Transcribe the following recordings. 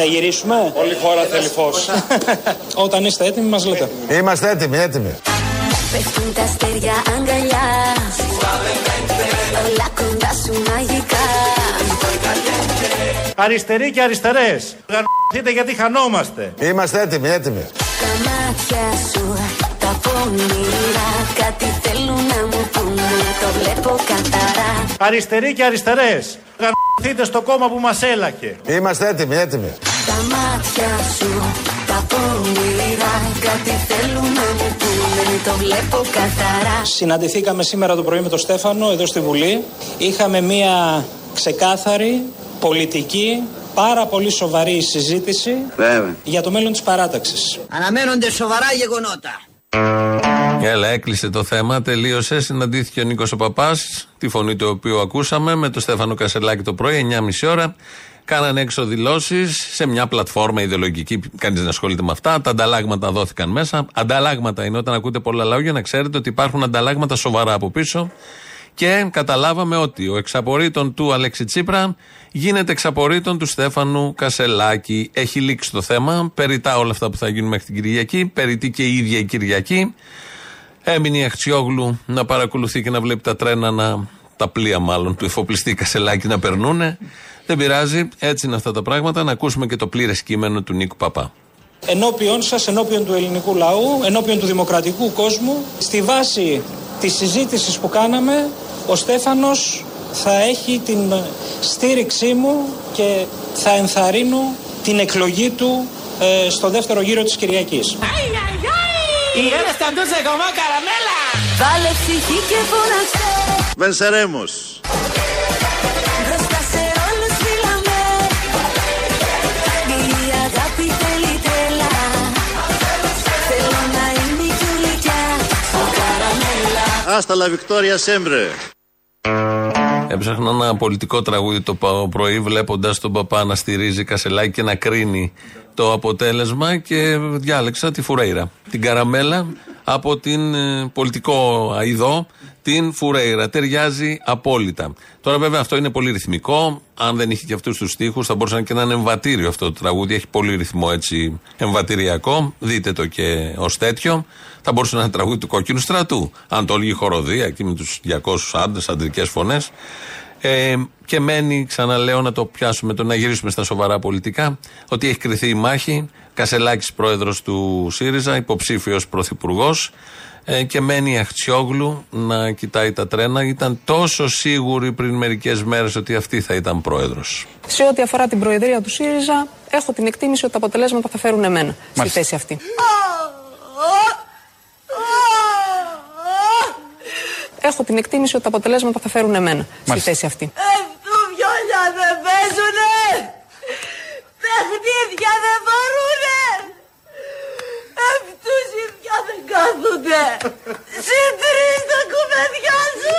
Να γυρίσουμε; Όλη χώρα θέλει φως. Όταν είστε έτοιμοι, μας λέτε. Είμαστε έτοιμοι, έτοιμοι. Πέφτουν τα αστέρια αγκαλιά Όλα κοντά σου μαγικά Αριστεροί και αριστερές. Γαρ***είτε γιατί χανόμαστε. Είμαστε έτοιμοι, έτοιμοι. Τα μάτια σου τα πονηρά Κάτι θέλουν να μου πούνε Το βλέπω καθαρά Αριστεροί και αριστερές. Γαρ***είτε στο κόμμα που μας έλακε. Είμαστε έτοιμοι, έτοιμοι. Τα μάτια σου τα πονηρά Κάτι θέλουν να μου πούνε Το βλέπω καθαρά Συναντηθήκαμε σήμερα το πρωί με τον Στέφανο εδώ στη Βουλή. Είχαμε μία ξεκάθαρη, πολιτική, πάρα πολύ σοβαρή συζήτηση για το μέλλον της παράταξης. Αναμένονται σοβαρά γεγονότα. Έλα, έκλεισε το θέμα, τελείωσε. Συναντήθηκε ο Νίκος ο Παπάς, τη φωνή του οποίου ακούσαμε, με τον Στέφανο Κασελάκη το πρωί, 9.30 ώρα. Κάνανε έξω δηλώσεις σε μια πλατφόρμα ιδεολογική. Κανείς δεν ασχολείται με αυτά. Τα ανταλλάγματα δόθηκαν μέσα. Ανταλλάγματα είναι όταν ακούτε πολλά λόγια να ξέρετε ότι υπάρχουν ανταλλάγματα σοβαρά από πίσω. Και καταλάβαμε ότι ο εξαπορρίτων του Αλέξη Τσίπρα γίνεται εξαπορρίτων του Στέφανου Κασελάκη. Έχει λήξει το θέμα. Περιτά όλα αυτά που θα γίνουν μέχρι την Κυριακή. Περιτή και η ίδια η Κυριακή. Έμεινε η Αχτσιόγλου να παρακολουθεί και να βλέπει τα τρένα να. τα πλοία μάλλον του εφοπλιστή Κασελάκη να περνούν. Δεν πειράζει, έτσι είναι αυτά τα πράγματα. Να ακούσουμε και το πλήρες κείμενο του Νίκου Παπά. Ενώπιον σας, ενώπιον του ελληνικού λαού, ενώπιον του δημοκρατικού κόσμου, στη βάση της συζήτησης που κάναμε, ο Στέφανος θα έχει την στήριξή μου και θα ενθαρρύνω την εκλογή του ε, στο δεύτερο γύρο της Κυριακής. Βάλε ψυχή και φωνάξε Βενσερέμος. Καραμέλα Άστα λα Βικτόρια Σέμπρε. Έψαχνα ένα πολιτικό τραγούδι το πα- πρωί, βλέποντας τον παπά να στηρίζει Κασελάκη και να κρίνει το αποτέλεσμα και διάλεξα τη Φουρέιρα. Την καραμέλα από την ε, πολιτικό αειδό, την Φουρέιρα. Ταιριάζει απόλυτα. Τώρα, βέβαια, αυτό είναι πολύ ρυθμικό. Αν δεν είχε και αυτούς τους στίχους θα μπορούσε να είναι και να είναι εμβατήριο αυτό το τραγούδι. Έχει πολύ ρυθμό έτσι εμβατηριακό. Δείτε το και ως τέτοιο. Θα μπορούσε να είναι τραγούδι του κόκκινου στρατού. Αν το έλεγε η χοροδία εκεί με τους 200 άντρες, αντρικές φωνές. Ε, και μένει, ξαναλέω, να το πιάσουμε, το να γυρίσουμε στα σοβαρά πολιτικά, ότι έχει κρυθεί η μάχη. Κασελάκης πρόεδρος του ΣΥΡΙΖΑ, υποψήφιος πρωθυπουργός. Ε, και μένει η Αχτσιόγλου να κοιτάει τα τρένα. Ήταν τόσο σίγουρη πριν μερικές μέρες ότι αυτή θα ήταν πρόεδρος. Σε ό,τι αφορά την Προεδρία του ΣΥΡΙΖΑ, έχω την εκτίμηση ότι τα αποτελέσματα θα φέρουν εμένα στη θέση αυτή. Έχω την εκτίμηση ότι τα αποτελέσματα θα φέρουν εμένα στη θέση αυτή. Αυτού βιόλια δεν παίζουνε! Παιχνίδια δεν μπορούνε! Αυτούς οι δυο δεν κάθονται! Συντρεις τα κουβέντια σου!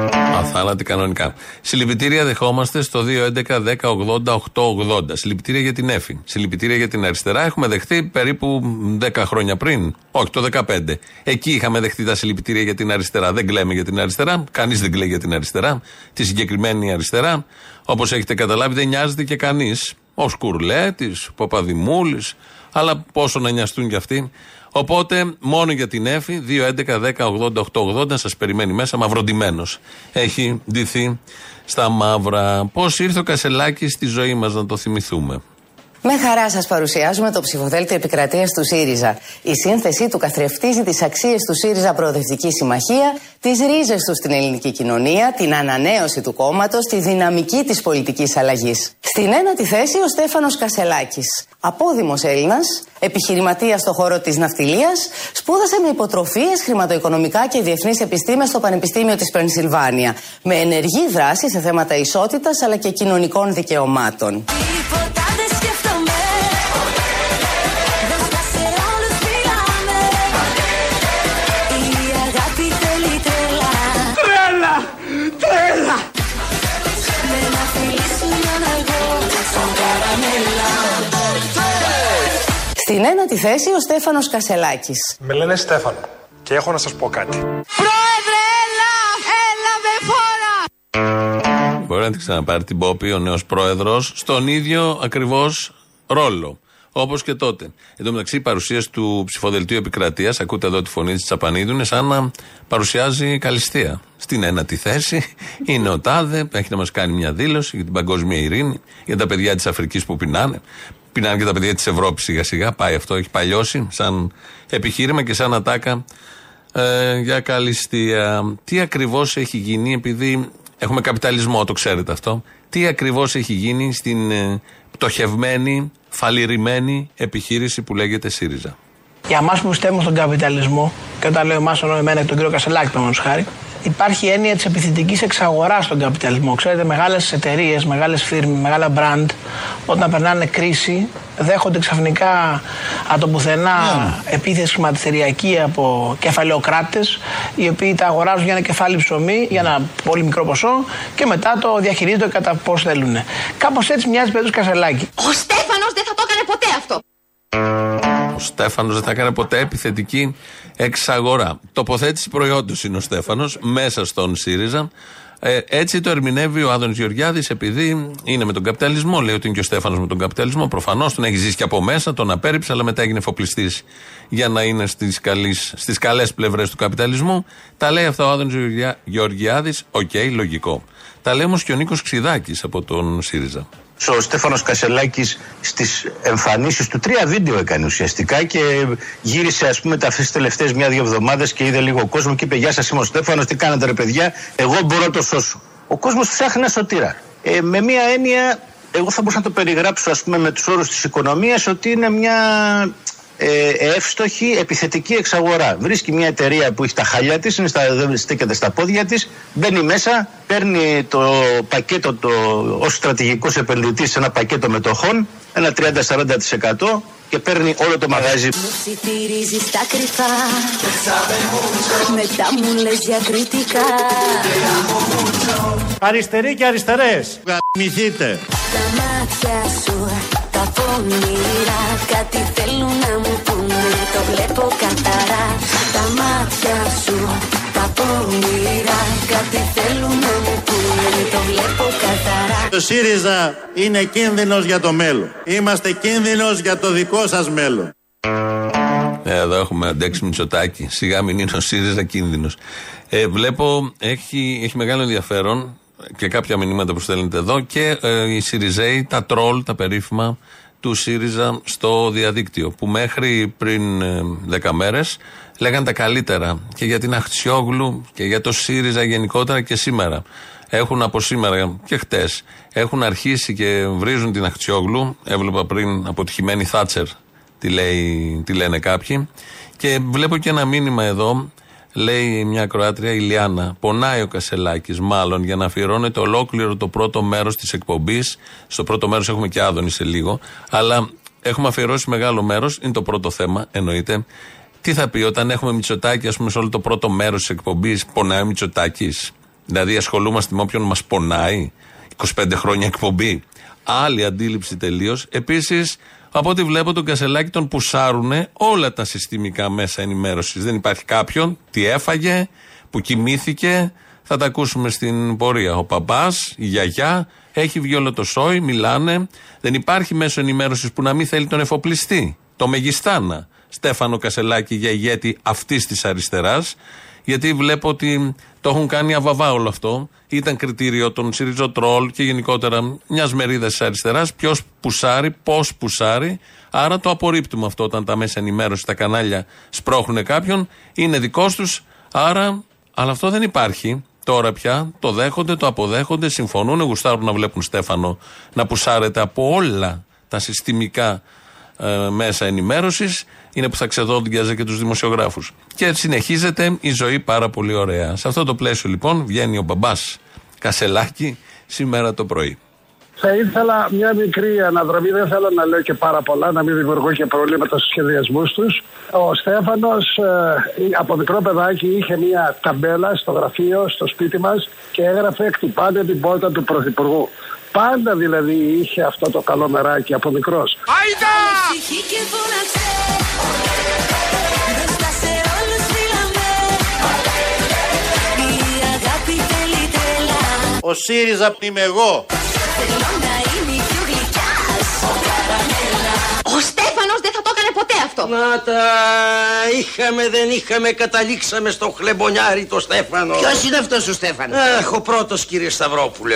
Αθάνατη κανονικά. Συλληπιτήρια δεχόμαστε στο 2.11.10.80.880. Συλληπιτήρια για την ΕΦΗ. Συλληπιτήρια για την αριστερά. Έχουμε δεχτεί περίπου 10 χρόνια πριν. Όχι, το 15. Εκεί είχαμε δεχτεί τα συλληπιτήρια για την αριστερά. Δεν κλαίμε για την αριστερά. Κανείς δεν κλαίει για την αριστερά. Τη συγκεκριμένη αριστερά. Όπως έχετε καταλάβει, δεν νοιάζεται και κανείς. Ο Σκουρλέτης, ο Παπαδημούλης. Αλλά πόσο να νοιαστούν κι αυτοί. Οπότε μόνο για την ΕΦΗ 2.11.10.80.880 σας περιμένει μέσα, μαυροντημένο. Έχει ντυθεί στα μαύρα. Πώς ήρθε ο Κασελάκης στη ζωή μας, να το θυμηθούμε; Με χαρά σας παρουσιάζουμε το ψηφοδέλτιο επικρατείας του ΣΥΡΙΖΑ. Η σύνθεσή του καθρεφτίζει τις αξίες του ΣΥΡΙΖΑ Προοδευτική Συμμαχία, τις ρίζες του στην ελληνική κοινωνία, την ανανέωση του κόμματος, τη δυναμική της πολιτικής αλλαγής. Στην ένατη θέση ο Στέφανος Κασελάκης. Απόδημος Έλληνας, επιχειρηματίας στον χώρο της ναυτιλίας, σπούδασε με υποτροφίες, χρηματοοικονομικά και διεθνείς επιστήμες στο Πανεπιστήμιο της Πενσιλβάνια. Με ενεργή δράση σε θέματα ισότητας αλλά και κοινωνικών δικαιωμάτων. Στην ένατη θέση ο Στέφανος Κασελάκης. Με λένε Στέφανο και έχω να σας πω κάτι. Πρόεδρε, έλα! Έλα με φόρα! Μπορεί να την ξαναπάρει την Πόπη ο νέος πρόεδρος στον ίδιο ακριβώς ρόλο. Όπως και τότε. Εν τω μεταξύ, η παρουσίαση του ψηφοδελτίου επικρατείας, ακούτε εδώ τη φωνή της Τσαπανίδου, είναι σαν να παρουσιάζει καλυστία. Στην ένατη θέση είναι ο Τάδε, έχει να μας κάνει μια δήλωση για την παγκόσμια ειρήνη, για τα παιδιά της Αφρικής που πεινάνε. Πεινάνε και τα παιδιά της Ευρώπης σιγά σιγά. Πάει αυτό, έχει παλιώσει σαν επιχείρημα και σαν ατάκα ε, για καλυστία. Τι ακριβώς έχει γίνει, επειδή έχουμε καπιταλισμό, το ξέρετε αυτό. Τι ακριβώς έχει γίνει στην ε, πτωχευμένη, φαλυρημένη επιχείρηση που λέγεται ΣΥΡΙΖΑ; Για εμά που πιστεύουμε στον καπιταλισμό, και όταν λέω εμάς εννοώ εμένα και τον κύριο Κασελάκη, παραδείγματο χάρη, υπάρχει έννοια της επιθετικής εξαγοράς στον καπιταλισμό. Ξέρετε, μεγάλες εταιρείες, μεγάλες φίρμες, μεγάλα μπραντ, όταν περνάνε κρίση, δέχονται ξαφνικά από το πουθενά επίθεση χρηματιστηριακή από κεφαλαιοκράτες, οι οποίοι τα αγοράζουν για ένα κεφάλι ψωμί, για ένα πολύ μικρό ποσό και μετά το διαχειρίζονται κατά πώς θέλουν. Κάπως έτσι μοιάζει περίπτωση Κασελάκη. Ο Στέφανος δεν θα το έκανε ποτέ αυτό. Ο Στέφανος δεν θα έκανε ποτέ επιθετική εξαγορά. Τοποθέτηση προϊόντος είναι ο Στέφανος μέσα στον ΣΥΡΙΖΑ. Ε, έτσι το ερμηνεύει ο Άδωνης Γεωργιάδης, επειδή είναι με τον καπιταλισμό. Λέει ότι είναι και ο Στέφανος με τον καπιταλισμό. Προφανώς τον έχει ζήσει και από μέσα, τον απέρριψε, αλλά μετά έγινε εφοπλιστής για να είναι στις στις καλές πλευρές του καπιταλισμού. Τα λέει αυτά ο Άδωνης Γεωργιάδης. Οκ, λογικό. Τα λέει όμως και ο Νίκος Ξυδάκης από τον ΣΥΡΙΖΑ. Ο Στέφανος Κασελάκης στις εμφανίσεις του, τρία βίντεο έκανε ουσιαστικά και γύρισε, ας πούμε, αυτές τις τελευταίες μια-δύο εβδομάδες και είδε λίγο κόσμο και είπε: Γεια σας, είμαι ο Στέφανος, τι κάνετε ρε παιδιά, εγώ μπορώ να το σώσω. Ο κόσμος ψάχνει ένα σωτήρα. Ε, με μια έννοια, εγώ θα μπορούσα να το περιγράψω, ας πούμε, με τους όρους της οικονομίας, ότι είναι μια ε, εύστοχη επιθετική εξαγορά. Βρίσκει μια εταιρεία που έχει τα χάλια της, δεν στέκεται στα πόδια της, μπαίνει μέσα, παίρνει το πακέτο το, ως στρατηγικός επενδυτής σε ένα πακέτο μετοχών, ένα 30-40% και παίρνει όλο το μαγάζι. Μου ψιθυρίζεις τα κρυφά Μετά μου λες διακριτικά Αριστεροί και αριστερές. Γαμηθείτε. Τα μάτια σου τα πονηρά Κάτι θέλουν να μου πούνε Το βλέπω καθαρά Τα μάτια σου τα πονηρά Κάτι θέλουν να μου πούνε Το βλέπω καθαρά Το ΣΥΡΙΖΑ είναι κίνδυνος για το μέλλον. Είμαστε κίνδυνος για το δικό σας μέλλον. Ε, Εδώ έχουμε αντέξει Μητσοτάκη. Σιγά μην είναι ο ΣΥΡΙΖΑ κίνδυνος. Ε, βλέπω έχει, έχει μεγάλο ενδιαφέρον και κάποια μηνύματα που στέλνετε εδώ και ε, οι ΣΥΡΙΖΑΙ, τα τρόλ, τα περίφημα του ΣΥΡΙΖΑ στο διαδίκτυο. Που μέχρι πριν ε, 10 μέρες λέγαν τα καλύτερα και για την Αχτσιόγλου και για το ΣΥΡΙΖΑ γενικότερα και σήμερα. Έχουν από σήμερα και χτες έχουν αρχίσει και βρίζουν την Αχτσιόγλου. Έβλεπα πριν αποτυχημένη Θάτσερ τι, λέει, τι λένε κάποιοι. Και βλέπω και ένα μήνυμα εδώ, λέει μια Κροάτρια, η Λιάννα. Πονάει ο Κασελάκης, μάλλον για να αφιερώνεται ολόκληρο το πρώτο μέρος της εκπομπής. Στο πρώτο μέρος έχουμε και άδωνη σε λίγο. Αλλά έχουμε αφιερώσει μεγάλο μέρος, είναι το πρώτο θέμα, εννοείται. Τι θα πει όταν έχουμε Μητσοτάκη, ας πούμε, σε όλο το πρώτο μέρος της εκπομπής, πονάει ο Μητσοτάκης; Δηλαδή ασχολούμαστε με όποιον μας πονάει; 25 χρόνια εκπομπή. Άλλη αντίληψη τελείως. Επίσης, από ό,τι βλέπω τον Κασελάκη τον πουσάρουνε όλα τα συστημικά μέσα ενημέρωσης. Δεν υπάρχει κάποιον, τι έφαγε, που κοιμήθηκε. Θα τα ακούσουμε στην πορεία. Ο παπάς, η γιαγιά, έχει βγει όλο το σόι, μιλάνε. Δεν υπάρχει μέσο ενημέρωσης που να μην θέλει τον εφοπλιστή. Το Μεγιστάνα. Στέφανο Κασελάκη για ηγέτη αυτής της αριστεράς. Γιατί βλέπω ότι το έχουν κάνει αβαβά όλο αυτό. Ήταν κριτήριο των Σιριζοτρόλ και γενικότερα μιας μερίδας της αριστεράς. Ποιος πουσάρει, πώς πουσάρει. Άρα το απορρίπτουμε αυτό όταν τα μέσα ενημέρωσης, τα κανάλια σπρώχνουν κάποιον. Είναι δικός τους. Άρα, αλλά αυτό δεν υπάρχει. Τώρα πια το δέχονται, το αποδέχονται, συμφωνούν, γουστάρουν να βλέπουν Στέφανο να πουσάρεται από όλα τα συστημικά ε, μέσα ενημέρωσης. Είναι που θα ξεδόντιαζε και τους δημοσιογράφους. Και συνεχίζεται η ζωή πάρα πολύ ωραία. Σε αυτό το πλαίσιο λοιπόν βγαίνει ο μπαμπάς Κασελάκη σήμερα το πρωί. Θα ήθελα μια μικρή αναδρομή, δεν θέλω να λέω και πάρα πολλά, να μην δημιουργώ και προβλήματα στους σχεδιασμούς τους. Ο Στέφανος από μικρό παιδάκι είχε μια ταμπέλα στο γραφείο, στο σπίτι μας και έγραφε Χτυπάτε την πόρτα του Πρωθυπουργού. Πάντα δηλαδή είχε αυτό το καλό μεράκι από μικρός. Ο ΣΥΡΙΖΑ είμαι εγώ. Ο Στέφανος δεν θα το έκανε ποτέ αυτό. Να τα είχαμε, δεν είχαμε, καταλήξαμε στο χλεμπονιάρι το Στέφανο. Ποιος είναι αυτός ο Στέφανος; Αχ, ο πρώτος κύριε Σταυρόπουλε.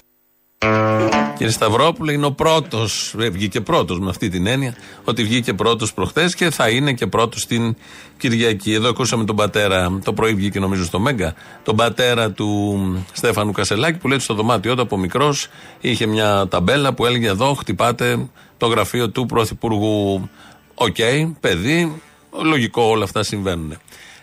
Κύριε Σταυρόπουλε, είναι ο πρώτος, βγήκε πρώτος με αυτή την έννοια, ότι βγήκε πρώτος προχθές και θα είναι και πρώτος την Κυριακή. Εδώ ακούσαμε τον πατέρα, το πρωί βγήκε νομίζω στο Μέγκα, τον πατέρα του Στέφανου Κασελάκη που λέει στο δωμάτιό του από μικρός είχε μια ταμπέλα που έλεγε εδώ χτυπάτε το γραφείο του Πρωθυπουργού. Οκ, παιδί, λογικό όλα αυτά συμβαίνουν.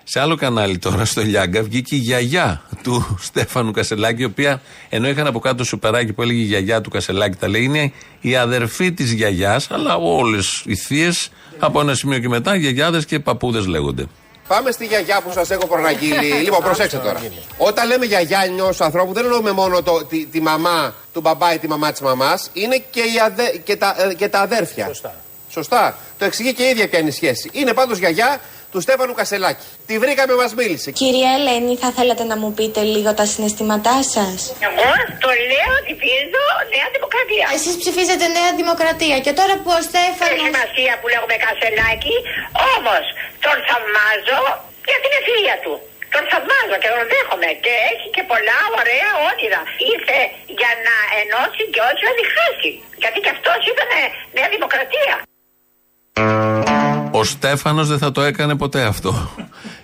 Σε άλλο κανάλι τώρα, στο Λιάγκα, βγήκε η γιαγιά του Στέφανου Κασελάκη, η οποία ενώ είχαν από κάτω σουπεράκι που έλεγε η γιαγιά του Κασελάκη, τα λέει, είναι η αδερφή της γιαγιάς, αλλά όλες οι θείες από ένα σημείο και μετά, γιαγιάδες και παππούδες λέγονται. Πάμε στη γιαγιά που σας έχω προναγγείλει. λοιπόν, προσέξτε τώρα. Όταν λέμε γιαγιά ενός ανθρώπου, δεν εννοούμε μόνο το, τη, τη μαμά του μπαμπά ή τη μαμά της μαμάς, είναι και, οι αδε, και, τα, ε, και τα αδέρφια. Σωστά. Σωστά. Το εξηγεί και η ίδια ποια είναι η σχέση. Είναι πάντως γιαγιά του Στέφανου Κασελάκη. Τη βρήκαμε, μας μίλησε. Κυρία Ελένη, θα θέλατε να μου πείτε λίγο τα συναισθήματά σας; Εγώ το λέω ότι ψηφίζω Νέα Δημοκρατία. Εσείς ψηφίζετε Νέα Δημοκρατία και τώρα που ο Στέφανο. Έχει σημασία που λέγουμε Κασελάκη, όμως τον θαυμάζω για την ευφυα του. Τον θαυμάζω και τον δέχομαι και έχει και πολλά ωραία όνειρα. Ήρθε για να ενώσει και όχι να διχάσει. Γιατί και αυτός ήταν Νέα Δημοκρατία. Ο Στέφανος δεν θα το έκανε ποτέ αυτό.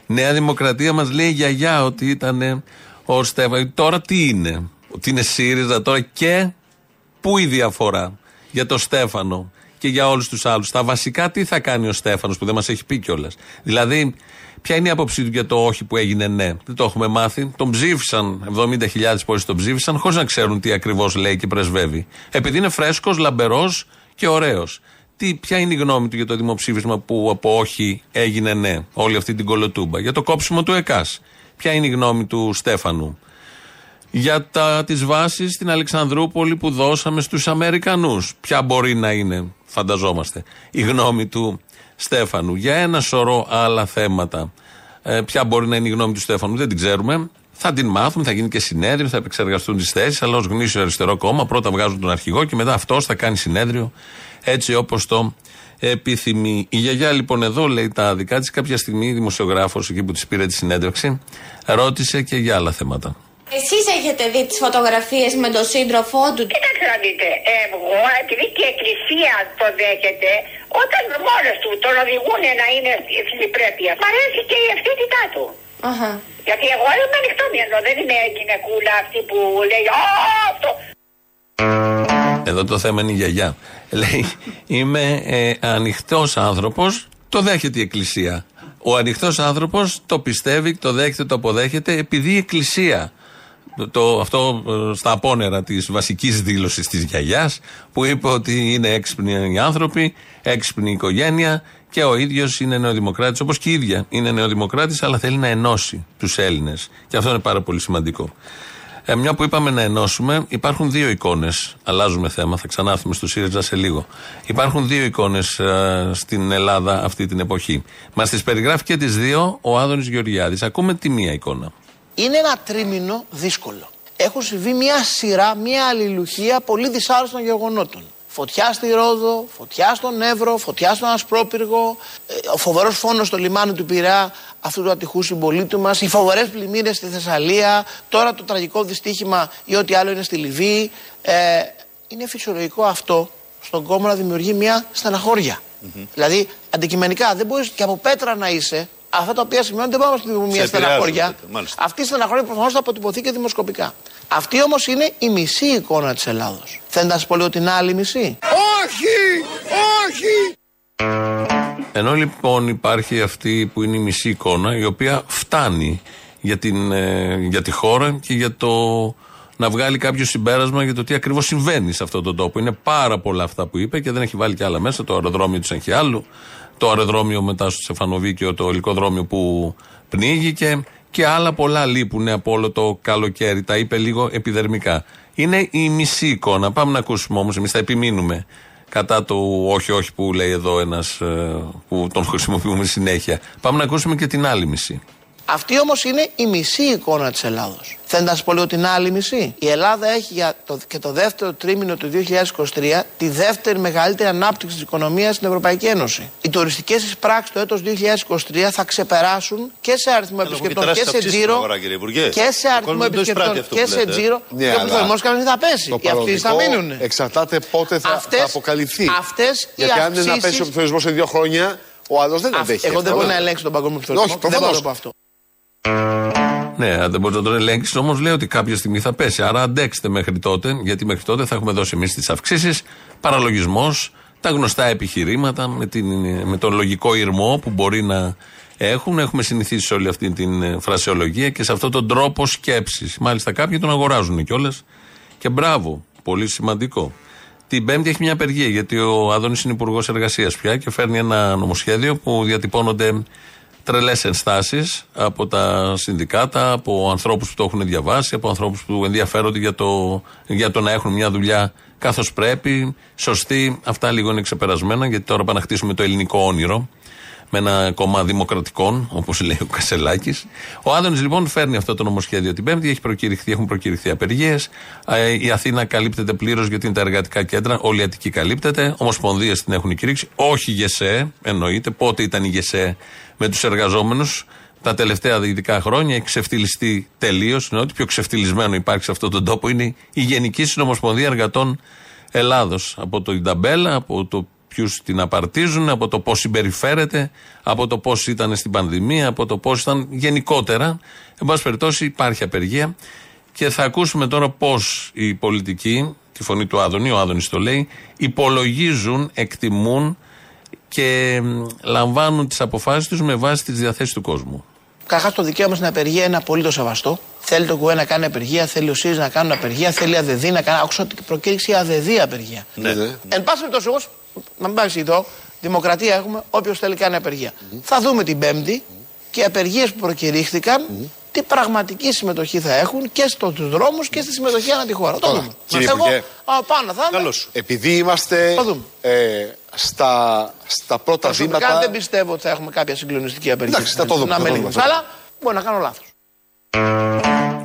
Νέα Δημοκρατία μας λέει η γιαγιά ότι ήταν ο Στέφανος. Τώρα τι είναι; Ότι είναι ΣΥΡΙΖΑ τώρα και πού η διαφορά για το Στέφανο και για όλους τους άλλους; Τα βασικά τι θα κάνει ο Στέφανος που δεν μας έχει πει κιόλας; Δηλαδή ποια είναι η άποψή του για το όχι που έγινε ναι. Δεν το έχουμε μάθει. Τον ψήφισαν 70.000 πόσοι τον ψήφισαν χωρίς να ξέρουν τι ακριβώς λέει και πρεσβεύει. Επειδή είναι φρέσκος, λαμπερός και ωραίος τι, ποια είναι η γνώμη του για το δημοψήφισμα που από όχι έγινε ναι, όλη αυτή την κολοτούμπα; Για το κόψιμο του ΕΚΑΣ. Ποια είναι η γνώμη του Στέφανου; Για τα, τις βάσεις στην Αλεξανδρούπολη που δώσαμε στους Αμερικανούς. Ποια μπορεί να είναι, φανταζόμαστε, η γνώμη του Στέφανου; Για ένα σωρό άλλα θέματα. Ε, ποια μπορεί να είναι η γνώμη του Στέφανου, δεν την ξέρουμε. Θα την μάθουμε, θα γίνει και συνέδριο, θα επεξεργαστούν τις θέσεις. Αλλά ως γνήσιο αριστερό κόμμα πρώτα βγάζουν τον αρχηγό και μετά αυτός θα κάνει συνέδριο έτσι όπως το επιθυμεί. Η γιαγιά λοιπόν εδώ λέει τα δικά της. Κάποια στιγμή δημοσιογράφος εκεί που της πήρε τη συνέντευξη ρώτησε και για άλλα θέματα. Εσείς έχετε δει τις φωτογραφίες με τον σύντροφό του; Κοιτάξτε να δείτε. Εγώ, επειδή και η Εκκλησία το δέχεται, όταν μόνος του τον οδηγούν να είναι στην υπρέπεια, μ' αρέσει και η ευθύτητά του. Αχα. Γιατί εγώ είμαι ανοιχτό μυαλό, δεν είμαι γυναικούλα αυτή που λέει Α, αυτό. Εδώ το θέμα είναι η γιαγιά. Λέει, είμαι ε, ανοιχτός άνθρωπος, το δέχεται η Εκκλησία. Ο ανοιχτός άνθρωπος το πιστεύει, το δέχεται, το αποδέχεται, επειδή η Εκκλησία. Το, αυτό ε, στα απόνερα της βασικής δήλωσης της γιαγιάς, που είπε ότι είναι έξυπνοι οι άνθρωποι, έξυπνη η οικογένεια και ο ίδιος είναι νεοδημοκράτης, όπως και η ίδια είναι νεοδημοκράτης, αλλά θέλει να ενώσει τους Έλληνες. Και αυτό είναι πάρα πολύ σημαντικό. Ε, μια που είπαμε να ενώσουμε, υπάρχουν δύο εικόνες. Αλλάζουμε θέμα, θα ξανάρθουμε στο ΣΥΡΙΖΑ σε λίγο. Υπάρχουν δύο εικόνες ε, στην Ελλάδα αυτή την εποχή. Μας τις περιγράφει και τις δύο ο Άδωνης Γεωργιάδης. Ακούμε τη μία εικόνα. Είναι ένα τρίμηνο δύσκολο. Έχουν συμβεί μια σειρά, μια αλληλουχία πολύ δυσάρεστων γεγονότων. Φωτιά στη Ρόδο, φωτιά στον Εύρο, φωτιά στον Ασπρόπυργο, ε, ο φοβερός φόνος στο λιμάνι του Πειραιά αυτού του ατυχού συμπολίτου μας, οι φοβερές πλημμύρες στη Θεσσαλία, τώρα το τραγικό δυστύχημα ή ό,τι άλλο είναι στη Λιβύη. Ε, είναι φυσιολογικό αυτό στον κόμμα να δημιουργεί μια στεναχώρια. Δηλαδή, αντικειμενικά δεν μπορείς και από πέτρα να είσαι, αυτά τα οποία σημαίνουν δεν πάμε να δημιουργούμε μια Σε επηρεάζουν στεναχώρια. τότε, μάλιστα. Αυτή η στεναχώρια προφανώς θα αποτυπωθεί και δημοσκοπικά. Αυτή όμως είναι η μισή εικόνα της Ελλάδος. Θέλετε να σας πω λίγο την άλλη μισή; Όχι! Όχι! Ενώ λοιπόν υπάρχει αυτή που είναι η μισή εικόνα, η οποία φτάνει για, την, ε, για τη χώρα και για το να βγάλει κάποιο συμπέρασμα για το τι ακριβώς συμβαίνει σε αυτόν τον τόπο. Είναι πάρα πολλά αυτά που είπε και δεν έχει βάλει και άλλα μέσα. Το αεροδρόμιο του Σενχιάλου, το αεροδρόμιο μετά στο Στεφανοβίκιο, το ελικοδρόμιο που πνίγηκε και άλλα πολλά λείπουν από όλο το καλοκαίρι. Τα είπε λίγο επιδερμικά. Είναι η μισή εικόνα. Πάμε να ακούσουμε όμως, εμείς θα επιμείνουμε κατά του όχι, όχι που λέει εδώ ένας που τον χρησιμοποιούμε συνέχεια. Πάμε να ακούσουμε και την άλλη μισή. Αυτή όμως είναι η μισή εικόνα της Ελλάδος. Θέλετε να σα πω λίγο την άλλη μισή. Η Ελλάδα έχει για το, και το δεύτερο τρίμηνο του 2023 τη δεύτερη μεγαλύτερη ανάπτυξη της οικονομίας στην Ευρωπαϊκή Ένωση. Οι τουριστικές εισπράξεις το έτος 2023 θα ξεπεράσουν και σε αριθμό επισκεπτών και σε τζίρο. Και σε αριθμό επισκεπτών και σε τζίρο. Ναι, και ο αλλά πληθωρισμό κανένα θα πέσει. Το Οι αυξήσει θα παροδικό μείνουν. Εξαρτάται πότε θα, Αυτές- θα αποκαλυφθεί. αυτές οι Γιατί αν είναι να αυξήσεις- πέσει ο πληθωρισμό σε δύο χρόνια, ο άλλος δεν αντέχει. Εγώ δεν αυτό, μπορώ να ελέγξω τον παγκόσμιο πληθωρισμό. Όχι, Δεν μπορώ να προφανώς. το πω αυτό. Ναι, αν δεν μπορείς να τον ελέγξεις, όμως λέει ότι κάποια στιγμή θα πέσει. Άρα αντέξτε μέχρι τότε, γιατί μέχρι τότε θα έχουμε δώσει εμείς τις αυξήσεις, παραλογισμός, τα γνωστά επιχειρήματα με, την, με τον λογικό ηρμό που μπορεί να έχουν. Έχουμε συνηθίσει σε όλη αυτή την ε, φρασεολογία και σε αυτόν τον τρόπο σκέψης. Μάλιστα κάποιοι τον αγοράζουν κιόλας. Και μπράβο, πολύ σημαντικό. Την Πέμπτη έχει μια απεργία γιατί ο Άδωνης είναι υπουργός εργασίας πια και φέρνει ένα νομοσχέδιο που διατυπώνονται τρελές ενστάσεις από τα συνδικάτα, από ανθρώπους που το έχουν διαβάσει, από ανθρώπους που ενδιαφέρονται για το, για το να έχουν μια δουλειά καθώς πρέπει, σωστή. Αυτά λίγο είναι ξεπερασμένα γιατί τώρα πάμε να χτίσουμε το ελληνικό όνειρο με ένα κόμμα δημοκρατικών, όπως λέει ο Κασελάκης. Ο Άδωνης λοιπόν φέρνει αυτό το νομοσχέδιο την Πέμπτη, έχει προκηρυχθεί, έχουν προκηρυχθεί απεργίες. Η Αθήνα καλύπτεται πλήρως γιατί είναι τα εργατικά κέντρα, όλη η Αττική καλύπτεται. Ομοσπονδίες την έχουν κηρύξει. Όχι ΓΕΣΕ, εννοείται. Πότε ήταν η ΓΕΣΕ με τους εργαζόμενους. Τα τελευταία ειδικά χρόνια έχει ξεφτυλιστεί τελείως. Είναι ό,τι πιο ξεφτυλισμένο υπάρχει σε αυτόν τον τόπο είναι η Γενική Συνομοσπονδία Εργατών Ελλάδος. Από το Ινταμπέλα, από το ποιου την απαρτίζουν, από το πώς συμπεριφέρεται, από το πώς ήταν στην πανδημία, από το πώς ήταν γενικότερα. Εν πάση περιπτώσει, υπάρχει απεργία. Και θα ακούσουμε τώρα πώς οι πολιτικοί, τη φωνή του Άδωνη, ο Άδωνης το λέει, υπολογίζουν, εκτιμούν και μ, λαμβάνουν τις αποφάσεις τους με βάση τις διαθέσεις του κόσμου. Καταρχά, το δικαίωμα στην απεργία είναι απολύτως σεβαστό. Θέλει το ΚΟΕ να κάνει απεργία, θέλει ο ΣΥΡΙΖΑ να κάνουν απεργία, θέλει η ΑΔΔ να κάνει. Άκουσα ότι προκήρυξε η ΑΔΔ απεργία. Ναι. Εν πάση περιπτώσει, όμω, να μην πάει εδώ, δημοκρατία έχουμε, όποιος θέλει κάνει απεργία. Θα δούμε την Πέμπτη και οι απεργίες που προκηρύχθηκαν, τι πραγματική συμμετοχή θα έχουν και στους δρόμους και στη συμμετοχή ανά τη χώρα. Το Τώρα, δούμε. κύριε Εγώ Υπουργέ. α, πάνω θα είμαι. Επειδή είμαστε Θα δούμε. ε, στα, στα πρώτα Προσωπικά βήματα. δεν πιστεύω ότι θα έχουμε κάποια συγκλονιστική απεργία. Εντάξει, θα το δούμε, Να θα είμαι το ειλικρινής. δούμε. Αλλά μπορεί να κάνω λάθος.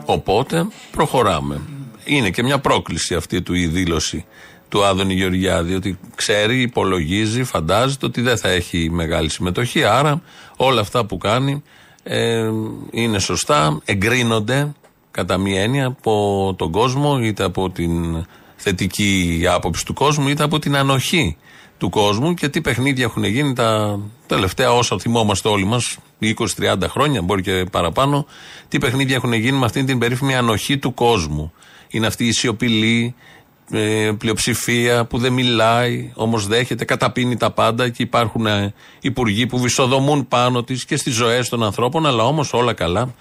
Οπότε προχωράμε. Είναι και μια πρόκληση αυτή του η δήλωση του Άδωνη Γεωργιάδη ότι ξέρει, υπολογίζει, φαντάζεται ότι δεν θα έχει μεγάλη συμμετοχή. Άρα όλα αυτά που κάνει ε, είναι σωστά, εγκρίνονται κατά μία έννοια από τον κόσμο, είτε από την θετική άποψη του κόσμου, είτε από την ανοχή του κόσμου και τι παιχνίδια έχουν γίνει τα τελευταία όσα θυμόμαστε όλοι μας, 20-30 χρόνια, μπορεί και παραπάνω, τι παιχνίδια έχουν γίνει με αυτή την περίφημη ανοχή του κόσμου. Είναι αυτή η σιωπηλή ε, πλειοψηφία που δεν μιλάει, όμως δέχεται, καταπίνει τα πάντα και υπάρχουν ε, υπουργοί που βυσοδομούν πάνω της και στις ζωές των ανθρώπων, αλλά όμως όλα καλά.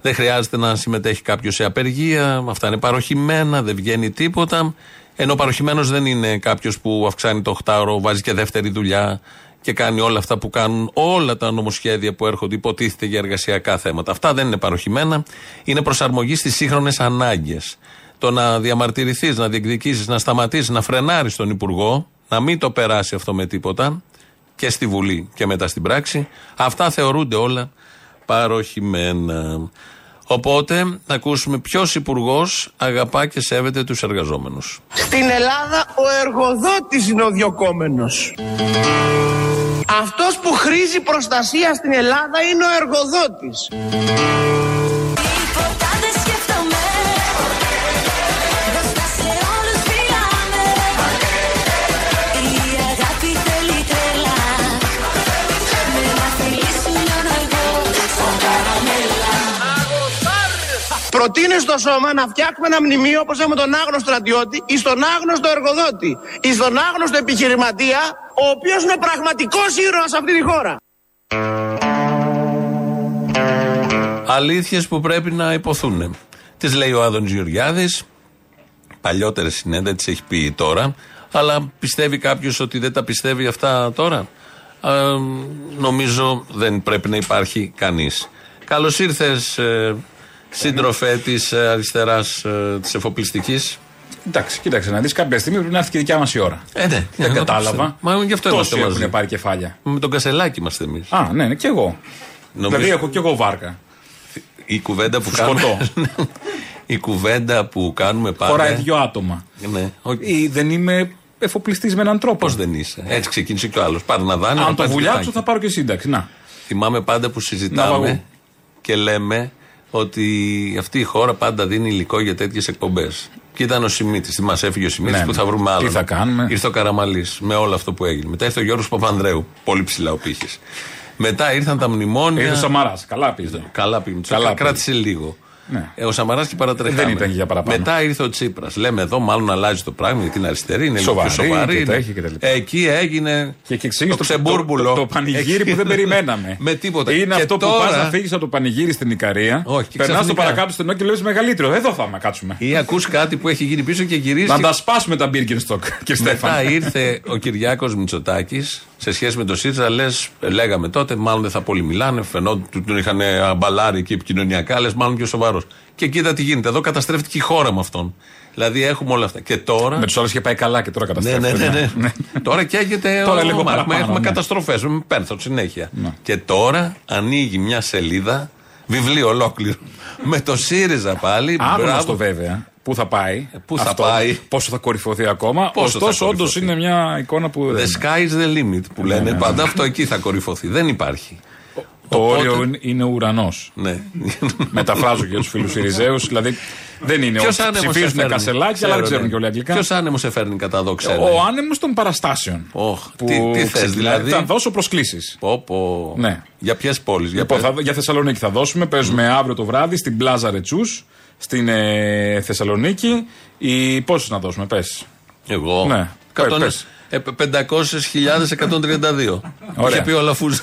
Δεν χρειάζεται να συμμετέχει κάποιος σε απεργία, αυτά είναι παροχημένα, δεν βγαίνει τίποτα. Ενώ παροχημένος δεν είναι κάποιος που αυξάνει το 8ωρο, βάζει και δεύτερη δουλειά και κάνει όλα αυτά που κάνουν όλα τα νομοσχέδια που έρχονται, υποτίθεται για εργασιακά θέματα. Αυτά δεν είναι παροχημένα. Είναι προσαρμογή στις σύγχρονες ανάγκες. Το να διαμαρτυρηθείς, να διεκδικήσεις, να σταματήσεις, να φρενάρεις τον Υπουργό, να μην το περάσει αυτό με τίποτα και στη Βουλή και μετά στην πράξη, αυτά θεωρούνται όλα παροχημένα. Οπότε θα ακούσουμε ποιος υπουργός αγαπά και σέβεται τους εργαζόμενους. Στην Ελλάδα ο εργοδότης είναι ο διοκόμενος. Αυτός που χρήζει προστασία στην Ελλάδα είναι ο εργοδότης. Προτείνει στο σώμα να φτιάξουμε ένα μνημείο όπως έχουμε τον άγνωστο στρατιώτη ή στον άγνωστο εργοδότη ή στον άγνωστο επιχειρηματία ο οποίος είναι πραγματικός ήρωας σε αυτή τη χώρα. Αλήθειες που πρέπει να υποθούν. Τις λέει ο Άδων Γεωργιάδης. Παλιότερε συνέντευξει έχει πει τώρα. Αλλά πιστεύει κάποιος ότι δεν τα πιστεύει αυτά τώρα; Ε, νομίζω δεν πρέπει να υπάρχει κανείς. Καλώς ήρθες, ε, σύντροφε της αριστεράς ε, της εφοπλιστικής. Εντάξει, κοίταξε να δεις κάποια στιγμή πρέπει να έρθει και η δικιά μας η ώρα. Ε, ναι, Δεν να το κατάλαβα. ξέρω. Μα γι' αυτό Τόσοι είμαστε μαζί. έχουν πάρει κεφάλια. Με τον Κασελάκη είμαστε εμείς. Α, ναι, ναι, και εγώ. Νομίζω- Δηλαδή έχω και εγώ βάρκα. Η κουβέντα που Σκοτώ. κάνουμε. η κουβέντα που κάνουμε πάντα. Χωράει δυο άτομα. Ναι, Ή δεν είμαι εφοπλιστής με έναν τρόπο; Πώς δεν είσαι; Έτσι ξεκίνησε και ο άλλος. Πάρε να δάνε. Αν το βουλιάξω θα πάρω και σύνταξη. Να. Θυμάμαι πάντα που Να συζητάμε βαγού. και λέμε ότι αυτή η χώρα πάντα δίνει υλικό για τέτοιες εκπομπές. Και ήταν ο Σιμίτης. Μας έφυγε ο Σιμίτης Ναι, που ναι. θα βρούμε άλλο. Τι θα κάνουμε; Ήρθε ο Καραμαλής με όλο αυτό που έγινε. Μετά ήρθε ο Γιώργος Παπανδρέου. Πολύ ψηλά ο πύχης. Μετά ήρθαν τα μνημόνια. Ήρθε ο Σαμαράς. Καλά πήγε. Καλά πήγε. Καλά Καλά πήγε. κράτησε λίγο. Ναι. Ε, ο Σαμαράς και παρατρεχάμε. Δεν ήταν και για παραπάνω. Μετά ήρθε ο Τσίπρας. Λέμε εδώ, μάλλον αλλάζει το πράγμα γιατί είναι αριστερή, είναι λίγο πιο Σοβαρή σοβαρή. και είναι. τα έχει και τα λοιπά. Εκεί έγινε. Και, και εξήγησε το το, το, ξεμπούρμπουλο. το, το πανηγύρι που δεν περιμέναμε. Με τίποτα. Είναι Και αυτό που τώρα- πας να φύγεις από το πανηγύρι στην Ικαρία. Όχι, και Περνάς στο ξαφνικά. παρακάτω στενό και λέει μεγαλύτερο. Εδώ θα με κάτσουμε. Ή ακούς κάτι που έχει γίνει πίσω και γυρίζει. Να τα σπάσουμε τα Birkenstock, κύριε Μετά Στέφαν. ήρθε ο Κυριάκος Μητσοτάκης σε σχέση με το ΣΥΡΙΖΑ. Λες, λέγαμε τότε, μάλλον δεν θα πολύ μιλάνε. Φαινόταν ότι τον είχαν αμπαλάρει και επικοινωνιακά. Λες, μάλλον πιο σοβαρός. Και κοίτα τι γίνεται. Εδώ καταστρέφτηκε η χώρα με αυτόν. Δηλαδή έχουμε όλα αυτά. Και τώρα. Με τους άλλους είχε πάει καλά και τώρα Ναι, ναι, καταστρέφεται. ναι, ναι. τώρα καίγεται Τώρα ο λίγο Μάρκ. παραπάνω, Έχουμε ναι. καταστροφές. Με πένθο συνέχεια. Και τώρα ανοίγει μια σελίδα, βιβλίο ολόκληρο, με το ΣΥΡΙΖΑ πάλι. Άγνωστο βέβαια. Πού θα πάει. Πού θα αυτό, πάει; Πόσο θα κορυφωθεί ακόμα. Πόσο θα Ωστόσο, όντως κορυφωθεί. είναι μια εικόνα που. The δεν- sky is the limit που Ναι, λένε ναι, ναι. πάντα. Αυτό εκεί θα κορυφωθεί. Δεν υπάρχει. Το Οπότε- όριο είναι- είναι ουρανός. Ναι. Μεταφράζω και τους φίλους Ιριζέους. Δηλαδή δεν είναι Ποιος ότι άνεμος ψηφίζουν σε φέρνει. κασελάκι, αλλά δεν Ξέρω, ξέρουν ναι. και όλοι αγγλικά. Ποιος άνεμος σε φέρνει κατά εδώ, ξέρω. Ο άνεμος των παραστάσεων. τι- τι θες, ξεκινάει. δηλαδή; Θα δώσω προσκλήσεις. Πω, πω. Ναι. Για ποιες πόλεις, για Λοιπόν, ποιες- θα, για Θεσσαλονίκη θα δώσουμε. Παίζουμε αύριο το βράδυ στην Πλάζα Ρετσούς, στην ε, Θεσσαλονίκη. Οι πόσε να δώσουμε, πες. Εγώ. Ναι. Εκατόν- Πες. ε, 500.132. Ωραία. Είχε πει ο Λαφούζο.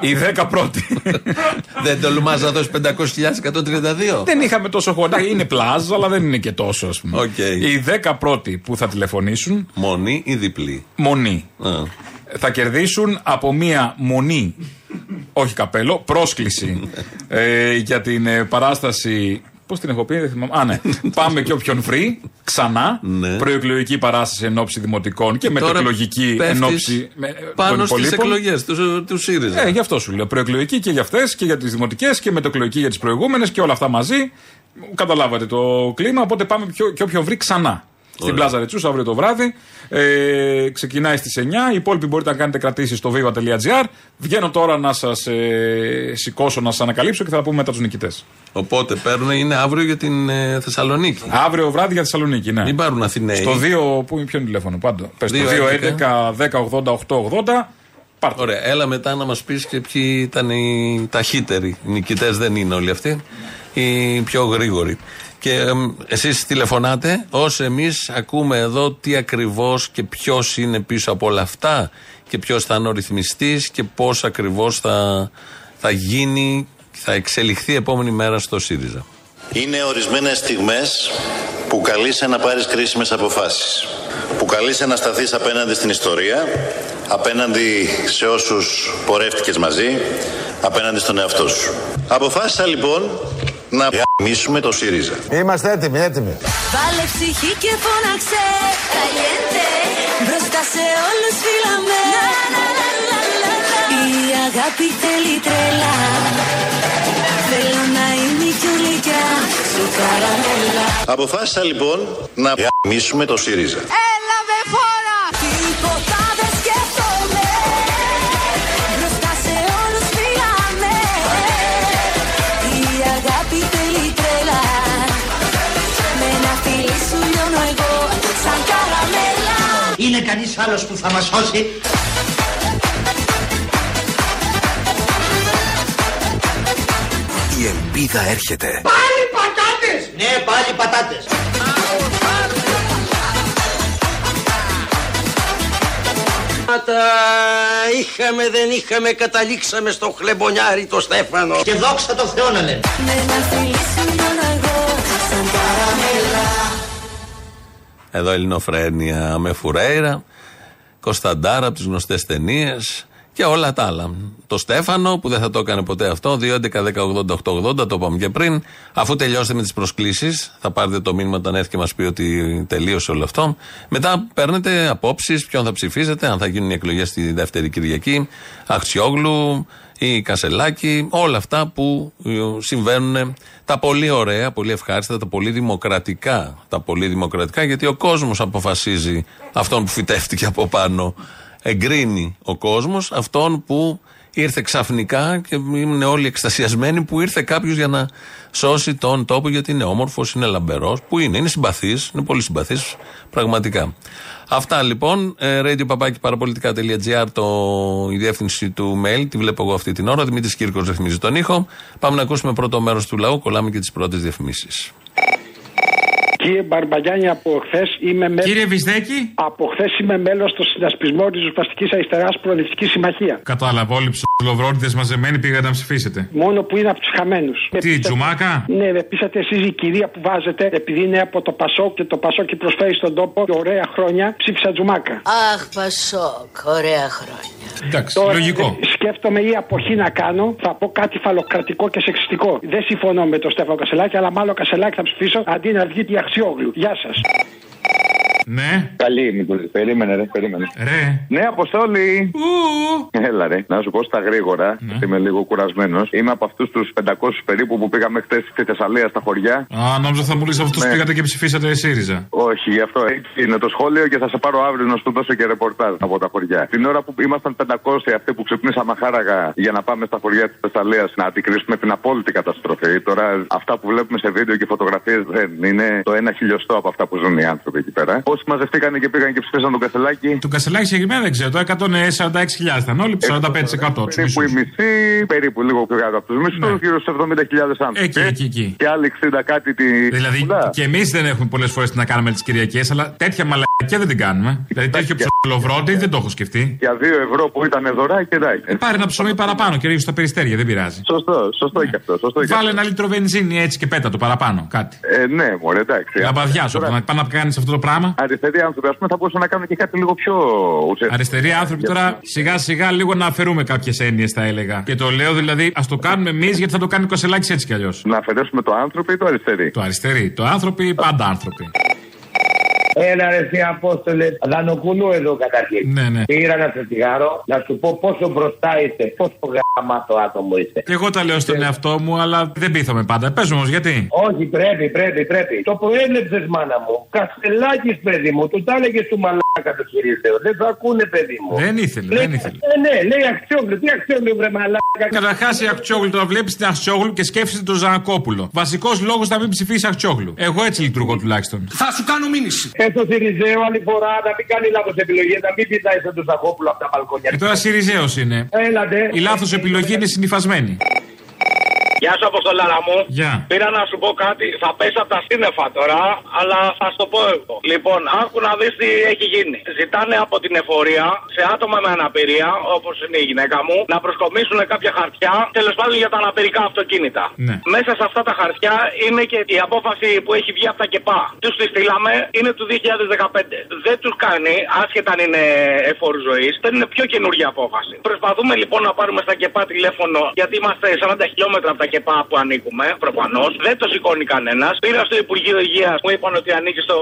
Οι 10 πρώτοι. Δεν τολμάς να δώσεις 500.132. δεν είχαμε τόσο χωριά. Είναι πλάζ, αλλά δεν είναι και τόσο, ας πούμε. Οκ. Οι 10 πρώτοι που θα τηλεφωνήσουν, Μονή ή διπλή; μονή. Α. θα κερδίσουν από μία μονή, όχι καπέλο, πρόσκληση ε, για την ε, παράσταση. Πώς την έχω πει, δεν θυμάμαι. Α, ναι. Πάμε και όποιον βρει, ξανά. Ναι. Προεκλογική παράσταση εν ώψη δημοτικών και μετεκλογική πέφτεις εν ώψη με, Πάνω των στις υπολείπων. εκλογές του, του ΣΥΡΙΖΑ. Ε, γι' αυτό σου λέω. Προεκλογική και για αυτές και για τις δημοτικές και μετεκλογική για τις προηγούμενες και όλα αυτά μαζί. Καταλάβατε το κλίμα. Οπότε πάμε πιο, και όποιον βρει ξανά. Στην Ωραία. Πλάζα Ρετσούς αύριο το βράδυ. Ε, ξεκινάει στις 9. Οι υπόλοιποι μπορείτε να κάνετε κρατήσεις στο viva.gr. Βγαίνω τώρα να σας ε, σηκώσω, να σας ανακαλύψω και θα τα πούμε μετά τους νικητές. Οπότε παίρνουν, είναι αύριο για την ε, Θεσσαλονίκη. Αύριο βράδυ για Θεσσαλονίκη, ναι. Μην πάρουν Αθηναίοι. Στο 2. Πού, ποιο είναι τηλέφωνο, πάντο. Πες το 2 11 10 80 8 80. Πάρτε. Ωραία, έλα μετά να μας πεις και ποιοι ήταν οι ταχύτεροι. Οι νικητές δεν είναι όλοι αυτοί. Οι πιο γρήγοροι. Και εμ, εσείς τηλεφωνάτε, όσο εμείς ακούμε εδώ τι ακριβώς και ποιος είναι πίσω από όλα αυτά και ποιος θα είναι ο ρυθμιστής και πώς ακριβώς θα, θα γίνει, θα εξελιχθεί επόμενη μέρα στο ΣΥΡΙΖΑ. Είναι ορισμένες στιγμές που καλείσαι να πάρεις κρίσιμες αποφάσεις. Που καλείσαι να σταθείς απέναντι στην ιστορία, απέναντι σε όσους πορεύτηκες μαζί, απέναντι στον εαυτό σου. Αποφάσισα λοιπόν να γαμίσουμε το ΣΥΡΙΖΑ. Είμαστε έτοιμοι, έτοιμοι. Βάλε ψυχή και φώναξε Caliente Μπροστά σε όλους φύλαμε Η αγάπη θέλει τρέλα Θέλω να είμαι κι καραμέλα. Αποφάσισα λοιπόν να γαμίσουμε το ΣΥΡΙΖΑ. Έλα κανείς άλλος που θα μας σώσει. Η ελπίδα έρχεται. Πάλι πατάτες! Ναι, πάλι πατάτες. Τα είχαμε, δεν είχαμε, καταλήξαμε στο χλεμπονιάρι το Στέφανο. Και δόξα τω Θεώ να λέμε. Εδώ Ελληνοφρένια με Φουρέιρα, Κωνσταντάρα από τις γνωστές ταινίες και όλα τα άλλα. Το Στέφανο που δεν θα το έκανε ποτέ αυτό, 2.11.10.80.880, το είπαμε και πριν. Αφού τελειώσετε με τις προσκλήσεις, θα πάρετε το μήνυμα όταν έρθει και μας πει ότι τελείωσε όλο αυτό. Μετά παίρνετε απόψεις, ποιον θα ψηφίζετε, αν θα γίνουν οι εκλογές τη δεύτερη Κυριακή, Αχτσιόγλου ή Κασελάκη, όλα αυτά που ε, συμβαίνουν τα πολύ ωραία, πολύ ευχάριστα, τα πολύ δημοκρατικά. Τα πολύ δημοκρατικά, γιατί ο κόσμος αποφασίζει αυτόν που φυτεύτηκε από πάνω. Εγκρίνει ο κόσμος αυτόν που ήρθε ξαφνικά και είναι όλοι εκστασιασμένοι που ήρθε κάποιος για να σώσει τον τόπο γιατί είναι όμορφος, είναι λαμπερός, που είναι, είναι συμπαθής, είναι πολύ συμπαθής, πραγματικά. Αυτά λοιπόν. ε, radio το, η διεύθυνση του mail, τη βλέπω εγώ αυτή την ώρα. Δημήτρης Κύρκος ρυθμίζει τον ήχο. Πάμε να ακούσουμε πρώτο μέρος του λαού. Κολλάμε και τις πρώτες διαφημίσεις. Κύριε Μπαρμπαγιάννη, από χθες είμαι μέλο. Κύριε Βυσδέκη. Από χθες είμαι μέλος στο συνασπισμό της Ριζοσπαστική Αριστεράς Προοδευτικής Συμμαχίας. Κατάλαβα, όλοι ψιλοβρόντιδε μαζεμένοι πήγατε να ψηφίσετε. Μόνο που είναι από τους χαμένους. Τι, Τζουμάκα; Ναι, με πείσατε εσείς η κυρία που βάζετε, επειδή είναι από το Πασόκ και το Πασόκ προσφέρει στον τόπο και ωραία χρόνια, ψήφισα Τζουμάκα. Αχ, Πασόκ, ωραία χρόνια. Εντάξει, Τώρα, λογικό. ε, σκέφτομαι ή αποχή να κάνω, θα πω κάτι φαλοκρατικό και σεξιστικό. Δεν συμφωνώ με τον Στέφανο Κασελάκη, αλλά μάλλον Κασελάκη θα ψηφίσω αντί να βγει τη Αξιόγλου. Γεια σας. Ναι. Καλή, Νικόλη. Περίμενε, ρε, περίμενε. Ρε. Ναι, Αποστόλη. Έλα, ρε. Να σου πω στα γρήγορα, γιατί είμαι λίγο κουρασμένος. Είμαι από αυτούς τους 500 περίπου που πήγαμε χτες στη Θεσσαλία στα χωριά. Α, νόμιζα θα μου λύσει αυτούς που Ναι. πήγατε και ψηφίσατε ΣΥΡΙΖΑ. Όχι, γι' αυτό έτσι είναι το σχόλιο και θα σε πάρω αύριο να σου δώσω και ρεπορτάζ από τα χωριά. Την ώρα που ήμασταν 500 αυτοί που ξυπνήσαμε χάραγα για να πάμε στα χωριά της Θεσσαλίας να αντικρίσουμε την απόλυτη καταστροφή. Τώρα αυτά που βλέπουμε σε βίντεο και φωτογραφίες δεν είναι το ένα χιλιοστό από αυτά που ζουν οι άνθρωποι εκεί πέρα. Όσοι μαζευτήκαν και πήγαν και ψηφίσαν τον Κασελάκη. Του Κασελάκη συγκεκριμένα δεν ξέρω. Το 146.000 ήταν όλοι, 45% τους Περίπου η μισή, περίπου λίγο πιο κάτω από τους μισθού, Ναι. γύρω στους 70.000 άνθρωποι. Εκεί, εκεί, εκεί. Και άλλοι 60 κάτι τη. Δηλαδή Ουλά. και εμείς δεν έχουμε πολλές φορές τι να κάνουμε τις Κυριακές, αλλά τέτοια μαλακία δεν την κάνουμε. Δηλαδή τέτοιο ψιλοβρότη δεν το έχω σκεφτεί. Για 2 ευρώ που ήταν δωράκι, εντάξει. Ε, πάρε ένα ψωμί παραπάνω και ρίξε στα περιστέρια, δεν πειράζει. Σωστό, σωστό και αυτό. Σωστό και Βάλε αυτό. ένα λίτρο βενζίνη έτσι και πέτα το παραπάνω, κάτι. Ε, ναι, μωρέ, εντάξει. Λαμπαδιά σου, Τώρα, να πάνε να κάνεις αυτό το πράγμα. Αριστεροί άνθρωποι, ας πούμε, θα μπορούσαν να κάνουν και κάτι λίγο πιο ουσιαστικό. Αριστεροί άνθρωποι τώρα σιγά σιγά λίγο να αφαιρούμε κάποιες έννοιες, θα έλεγα. Και το λέω δηλαδή, ας το κάνουμε εμείς γιατί θα το κάνει ο Κασελάκη έτσι κι αλλιώς. Να αφαιρέσουμε το άνθρωπο ή το αριστερή; Το αριστερή. Το άνθρωποι, πάντα άνθρωποι. Έλα ρε εσύ Απόστολε, Δανοκουνού εδώ καταρχήν. Ναι, ναι. Πήρα ένα τσιγάρο να σου πω πόσο μπροστά είσαι, πόσο γαμάτο άτομο είσαι. Και εγώ τα λέω στον εαυτό μου, αλλά δεν πείθαμε πάντα. Πες όμως γιατί. Όχι, πρέπει, πρέπει, πρέπει. Το προέβλεψε, μάνα μου. Καστελάκι, παιδί μου, του τα έλεγε του μαλάκα το χειρίζεο. Δεν το ακούνε, παιδί μου. Δεν ήθελε, Λέει- δεν ήθελε. Ε, ναι, λέει αξιόγλου. Τι αξιόγλου, βρε μαλάκα. Καταρχάς η Αχτσόγλου, τώρα βλέπεις την Αχτσόγλου και σκέφτεσαι τον Ζανακόπουλο. Βασικός λόγος να μην ψηφίσεις Αχτσόγλου. Εγώ έτσι λειτουργώ τουλάχιστον. Θα σου κάνω μήνυση. Ε, το Σιριζέο άλλη φορά να μην κάνει λάθος επιλογή, να μην πηδάει στον Τουσακόπουλο από τα μπαλκόνια. Και τώρα Σιριζέος είναι. Έλατε. Η λάθος επιλογή είναι συνυφασμένη. Γεια σου, Αποστολάρα μου. Γεια. Πήρα να σου πω κάτι. Θα πέσει από τα σύννεφα τώρα, αλλά θα σου το πω εγώ. Λοιπόν, άκου να δεις τι έχει γίνει. Ζητάνε από την εφορία σε άτομα με αναπηρία, όπως είναι η γυναίκα μου, να προσκομίσουν κάποια χαρτιά, τέλος πάντων για τα αναπηρικά αυτοκίνητα. Ναι. Μέσα σε αυτά τα χαρτιά είναι και η απόφαση που έχει βγει από τα ΚΕΠΑ. Τους τη στείλαμε, είναι του 2015. Δεν τους κάνει, άσχετα αν είναι εφόρου ζωής, δεν είναι πιο καινούργια απόφαση. Προσπαθούμε λοιπόν να πάρουμε στα ΚΕΠΑ τηλέφωνο, γιατί είμαστε 40 χιλιόμετρα από τα ΚΕΠΑ που ανήκουμε, προφανώς. Δεν το σηκώνει κανένας. Πήρα στο Υπουργείο Υγείας, μου είπαν ότι ανήκει στο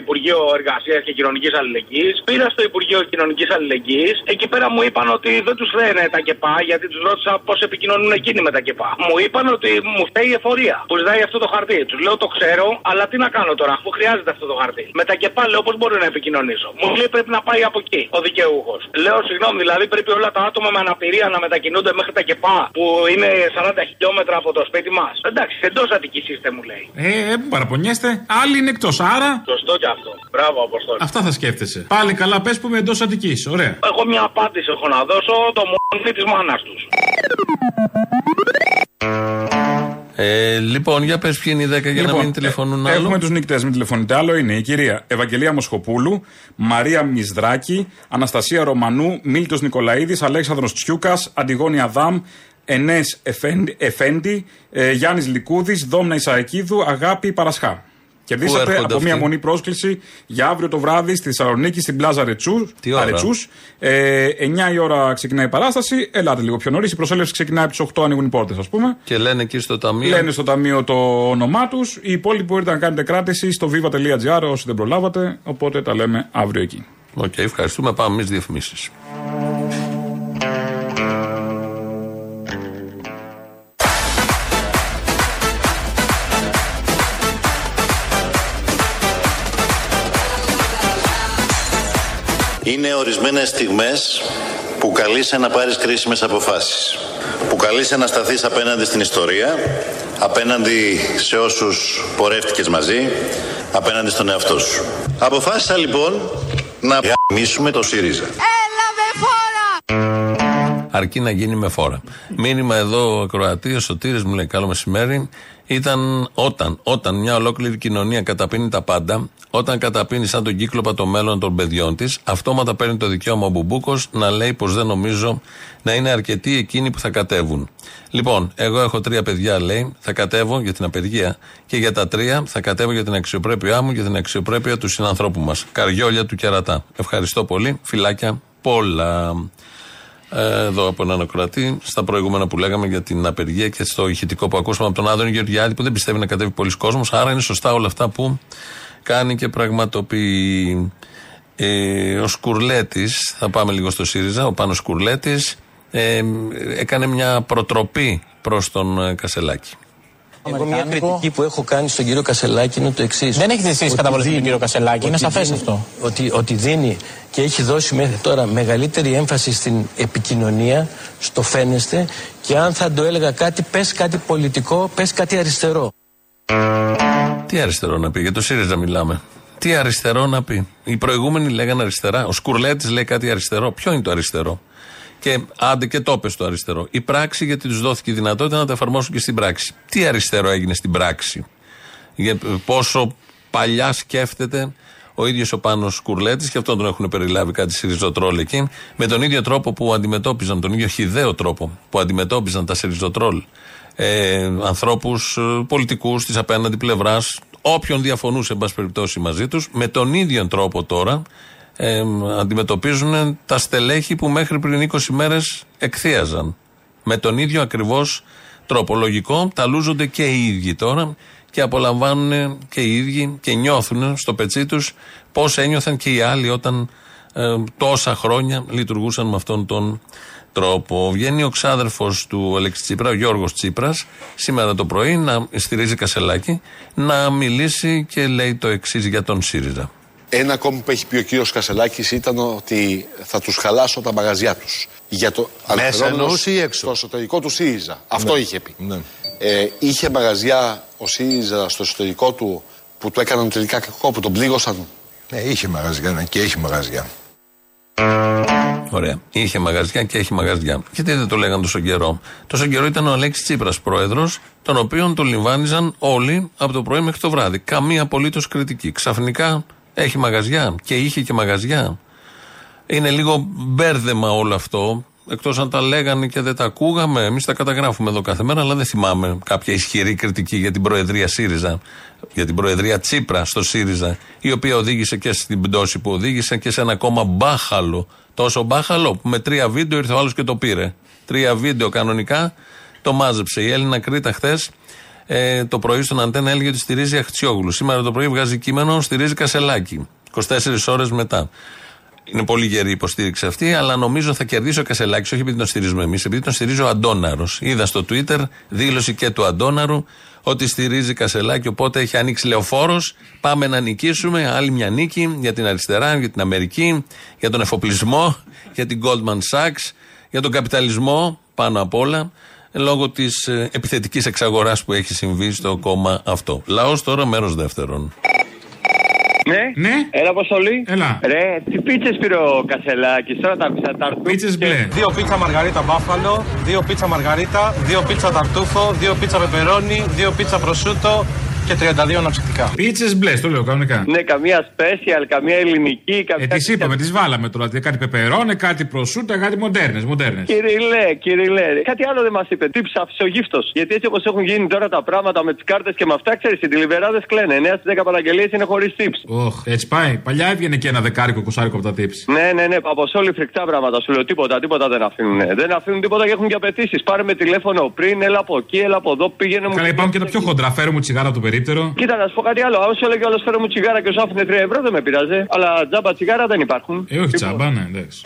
Υπουργείο Εργασίας και Κοινωνικής Αλληλεγγύης. Πήρα στο Υπουργείο Κοινωνικής Αλληλεγγύης. Εκεί πέρα μου είπαν ότι δεν τους λένε τα ΚΕΠΑ, γιατί τους ρώτησα πώς επικοινωνούν εκείνοι με τα ΚΕΠΑ. Μου είπαν ότι μου φταίει η εφορία που ζητάει αυτό το χαρτί. Τους λέω το ξέρω, αλλά τι να κάνω τώρα, αφού χρειάζεται αυτό το χαρτί. Με τα ΚΕΠΑ λέω πώς μπορώ να επικοινωνήσω. Μου λέει πρέπει να πάει από εκεί ο δικαιούχος. Λέω συγγνώμη, δηλαδή πρέπει όλα τα άτομα με αναπηρία να μετακινούνται μέχρι τα ΚΕΠΑ που είναι 40 χιλιόμετρα από το σπίτι μας. Εντάξει, εντός Αττική είστε μου λέει. Ε, ε, μην παραπονιέστε. Άλλοι είναι εκτός, άρα. Σωστό κι αυτό. Μπράβο, Αποστόλη. Αυτά θα σκέφτεσαι. Πάλι καλά, πες που είμαι εντός Αττική. Ωραία. Εγώ μια απάντηση έχω να δώσω το μόνη της μάνας τους. Ε, λοιπόν, για πες ποιοι είναι οι 10 για να μην τηλεφωνούν ε, άλλο. Έχουμε τους νικητές, μην τηλεφωνείτε. Άλλο είναι η κυρία Ευαγγελία Μοσχοπούλου, Μαρία Μισδράκη, Αναστασία Ρωμανού, Μίλτος Νικολαίδης, Αλέξανδρος Τσιούκας, Αντιγόνη Αδάμ, Ενές Εφέντη, ε, Γιάννης Λικούδης, Δόμνα Ισαεκίδου, Αγάπη Παρασχά. Κερδίσατε έρχονται από μία αυτοί; μονή πρόσκληση για αύριο το βράδυ στη Θεσσαλονίκη, στην πλαζ Αρετσούς. Τι ώρα; Αρετσούς. Ε, 9 η ώρα ξεκινάει η παράσταση. Ελάτε λίγο πιο νωρίς. Η προσέλευση ξεκινάει από τις 8 ανοίγουν οι πόρτες, ας πούμε. Και λένε εκεί στο ταμείο; Λένε στο ταμείο το όνομά τους. Οι υπόλοιποι μπορείτε να κάνετε κράτηση στο viva.gr όσοι δεν προλάβατε. Οπότε τα λέμε αύριο εκεί. Οκ, ευχαριστούμε. Πάμε εμείς διαφημίσεις. Είναι ορισμένες στιγμές που καλείσαι να πάρεις κρίσιμες αποφάσεις. Που καλείσαι να σταθείς απέναντι στην ιστορία, απέναντι σε όσους πορεύτηκες μαζί, απέναντι στον εαυτό σου. Αποφάσισα λοιπόν να γαμίσουμε το ΣΥΡΙΖΑ. Έλα με φόρα! Αρκεί να γίνει με φόρα. Μήνυμα εδώ ο Κροατής, ο Σωτήρης μου λέει καλό μεσημέρι. Ήταν όταν, όταν μια ολόκληρη κοινωνία καταπίνει τα πάντα, όταν καταπίνει σαν τον κύκλοπα το μέλλον των παιδιών της, αυτόματα παίρνει το δικαίωμα ο Μπουμπούκος να λέει πως δεν νομίζω να είναι αρκετοί εκείνοι που θα κατέβουν. Λοιπόν, εγώ έχω τρία παιδιά, λέει, θα κατέβω για την απεργία και για τα τρία θα κατέβω για την αξιοπρέπειά μου και την αξιοπρέπεια του συνανθρώπου μας. Καριόλια του κερατά. Ευχαριστώ πολύ. Φιλάκια πολλά. Ε, εδώ από έναν ακροατή, στα προηγούμενα που λέγαμε για την απεργία και στο ηχητικό που ακούσαμε από τον Άδωνη Γεωργιάδη που δεν πιστεύει να κατέβει πολλοί κόσμος. Άρα είναι σωστά όλα αυτά που κάνει και πραγματοποιεί. Ε, ο Σκουρλέτης, θα πάμε λίγο στο ΣΥΡΙΖΑ, ο Πάνος Σκουρλέτης, ε, έκανε μια προτροπή προς τον ε, Κασελάκη. Εγώ μια κριτική που έχω κάνει στον κύριο Κασελάκη είναι το εξής. Δεν έχετε εσείς καταβολή τον κύριο Κασελάκη, είναι σαφές αυτό. Ότι, ότι δίνει και έχει δώσει μέχρι τώρα μεγαλύτερη έμφαση στην επικοινωνία, στο φαίνεστε και αν θα το έλεγα κάτι, πες κάτι πολιτικό, πες κάτι αριστερό. Τι αριστερό να πει, για το ΣΥΡΙΖΑ μιλάμε. Τι αριστερό να πει. Οι προηγούμενοι λέγανε αριστερά. Ο Σκουρλέτης λέει κάτι αριστερό. Ποιο είναι το αριστερό; Και άντε και το πες το αριστερό. Η πράξη γιατί τους δόθηκε η δυνατότητα να τα εφαρμόσουν και στην πράξη. Τι αριστερό έγινε στην πράξη; Για πόσο παλιά σκέφτεται ο ίδιος ο Πάνος Κουρλέτης και αυτόν τον έχουν περιλάβει κάτι σιριζοτρόλ εκεί. Με τον ίδιο τρόπο που αντιμετώπιζαν, τον ίδιο χιδαίο τρόπο που αντιμετώπιζαν τα σιριζοτρόλ ε, ανθρώπους πολιτικούς της απέναντι πλευράς, όποιον διαφωνούσε, εν πάση περιπτώσει, μαζί τους, με τον ίδιο τρόπο τώρα ε, αντιμετωπίζουν τα στελέχη που μέχρι πριν 20 μέρες εκθίαζαν. Με τον ίδιο ακριβώς τρόπο. Λογικό, τα λούζονται και οι ίδιοι τώρα και απολαμβάνουν και οι ίδιοι και νιώθουν στο πετσί τους πώς ένιωθαν και οι άλλοι όταν ε, τόσα χρόνια λειτουργούσαν με αυτόν τον τρόπο. Βγαίνει ο ξάδερφος του Αλέξη Τσίπρα, ο Γιώργος Τσίπρας, σήμερα το πρωί να στηρίζει Κασελάκη, να μιλήσει και λέει το εξής για τον ΣΥΡΙΖΑ. Ένα ακόμη που έχει πει ο κύριος Κασελάκης ήταν ότι θα τους χαλάσω τα μαγαζιά τους. Για το Μέσα αναφερόμενος εννοούσε ή έξω; Στο εσωτερικό του ΣΥΡΙΖΑ. Αυτό Ναι. είχε πει. Ναι. Ε, είχε μαγαζιά ο ΣΥΡΙΖΑ στο εσωτερικό του που του έκαναν τελικά κακό, που τον πλήγωσαν; Ναι, είχε μαγαζιά ναι, και έχει μαγαζιά. Ωραία. Είχε μαγαζιά και έχει μαγαζιά. Γιατί δεν το λέγανε τόσο καιρό; Τόσο καιρό ήταν ο Αλέξης Τσίπρας πρόεδρος, τον οποίον τον λιμβάνιζαν όλοι από το πρωί μέχρι το βράδυ. Καμία απολύτως κριτική. Ξαφνικά έχει μαγαζιά και είχε και μαγαζιά. Είναι λίγο μπέρδεμα όλο αυτό. Εκτός αν τα λέγανε και δεν τα ακούγαμε. Εμείς τα καταγράφουμε εδώ κάθε μέρα, αλλά δεν θυμάμαι κάποια ισχυρή κριτική για την Προεδρία ΣΥΡΙΖΑ. Για την Προεδρία Τσίπρα στο ΣΥΡΙΖΑ, η οποία οδήγησε και στην πτώση που οδήγησε και σε ένα ακόμα μπάχαλο. Τόσο μπάχαλο που με τρία βίντεο ήρθε ο άλλος και το πήρε. Τρία βίντεο κανονικά Το μάζεψε. Η Έλληνα Κρήτα χθες ε, το πρωί στον Αντένα έλεγε ότι στηρίζει Αχτσιόγλου. Σήμερα το πρωί βγάζει κείμενο, στηρίζει Κασελάκη. 24 ώρες μετά. Είναι πολύ γερή η υποστήριξη αυτή, αλλά νομίζω θα κερδίσει ο Κασελάκης, όχι επειδή τον στηρίζουμε εμείς, επειδή τον στηρίζει ο Αντόναρο. Είδα στο Twitter δήλωση και του Αντόναρου ότι στηρίζει Κασελάκη, οπότε έχει ανοίξει λεωφόρος. Πάμε να νικήσουμε. Άλλη μια νίκη για την αριστερά, για την Αμερική, για τον εφοπλισμό, για την Goldman Sachs, για τον καπιταλισμό πάνω απ' όλα, λόγω της επιθετικής εξαγοράς που έχει συμβεί στο κόμμα αυτό. Λαός τώρα, μέρος δεύτερον. Ναι. Ναι. Έλα, Αποστολή. Έλα. Ρε, τι πίτσες πήρε ο Κασελάκης. Τώρα τα πίτσα ταρτούφο. Πίτσες μπλε. Δύο πίτσα μαργαρίτα μπάφαλο, δύο πίτσα μαργαρίτα, δύο πίτσα ταρτούφο, δύο πίτσα πεπερώνι, δύο πίτσα προσούτο και 32 αναψυκτικά. Πίτσες μπλε, το λέω κανονικά. Ναι, καμία special, καμία ελληνική. Καμία... Ε, τις είπαμε, τις βάλαμε τώρα. δηλαδή, Κάτι πεπερώνε, κάτι προσούτα, κάτι μοντέρνες. Μοντέρνες. Κυριλέ, κυριλέ. Κάτι άλλο δεν μας είπε. Τι ψαυσογύφτο. Γιατί έτσι όπως έχουν γίνει τώρα τα πράγματα με τις κάρτες και με αυτά, ξέρεις, οι τηλιβεράδε κλαίνε. 9 στις 10 παραγγελίες είναι χωρίς tips. Οχ, έτσι πάει. Παλιά έβγαινε και ένα δεκάρικο κοσάρικο από τα tips. Ναι, ναι, ναι. Από όλοι φρικτά πράγματα. Σου λέω τίποτα, τίποτα δεν αφήνουν. Δεν αφήνουν τίποτα και έχουν και απαιτήσεις. Πάρε με τηλέφωνο πριν, έλα από εκεί, έλα από εδώ, πήγαινε μου. Καλά, υπάρχουν και τα πιο χοντρά. Φέρω μου τσιγάρα από το περίπτερο. Κοίτα, να σου πω κάτι άλλο. Αν σου έλεγε όλο φέρω μου τσιγάρα και σου άφηνε 3 ευρώ δεν με πειράζει. Αλλά τζάμπα τσιγάρα δεν υπάρχουν. Ε, όχι τσάμπα, ναι, εντάξει.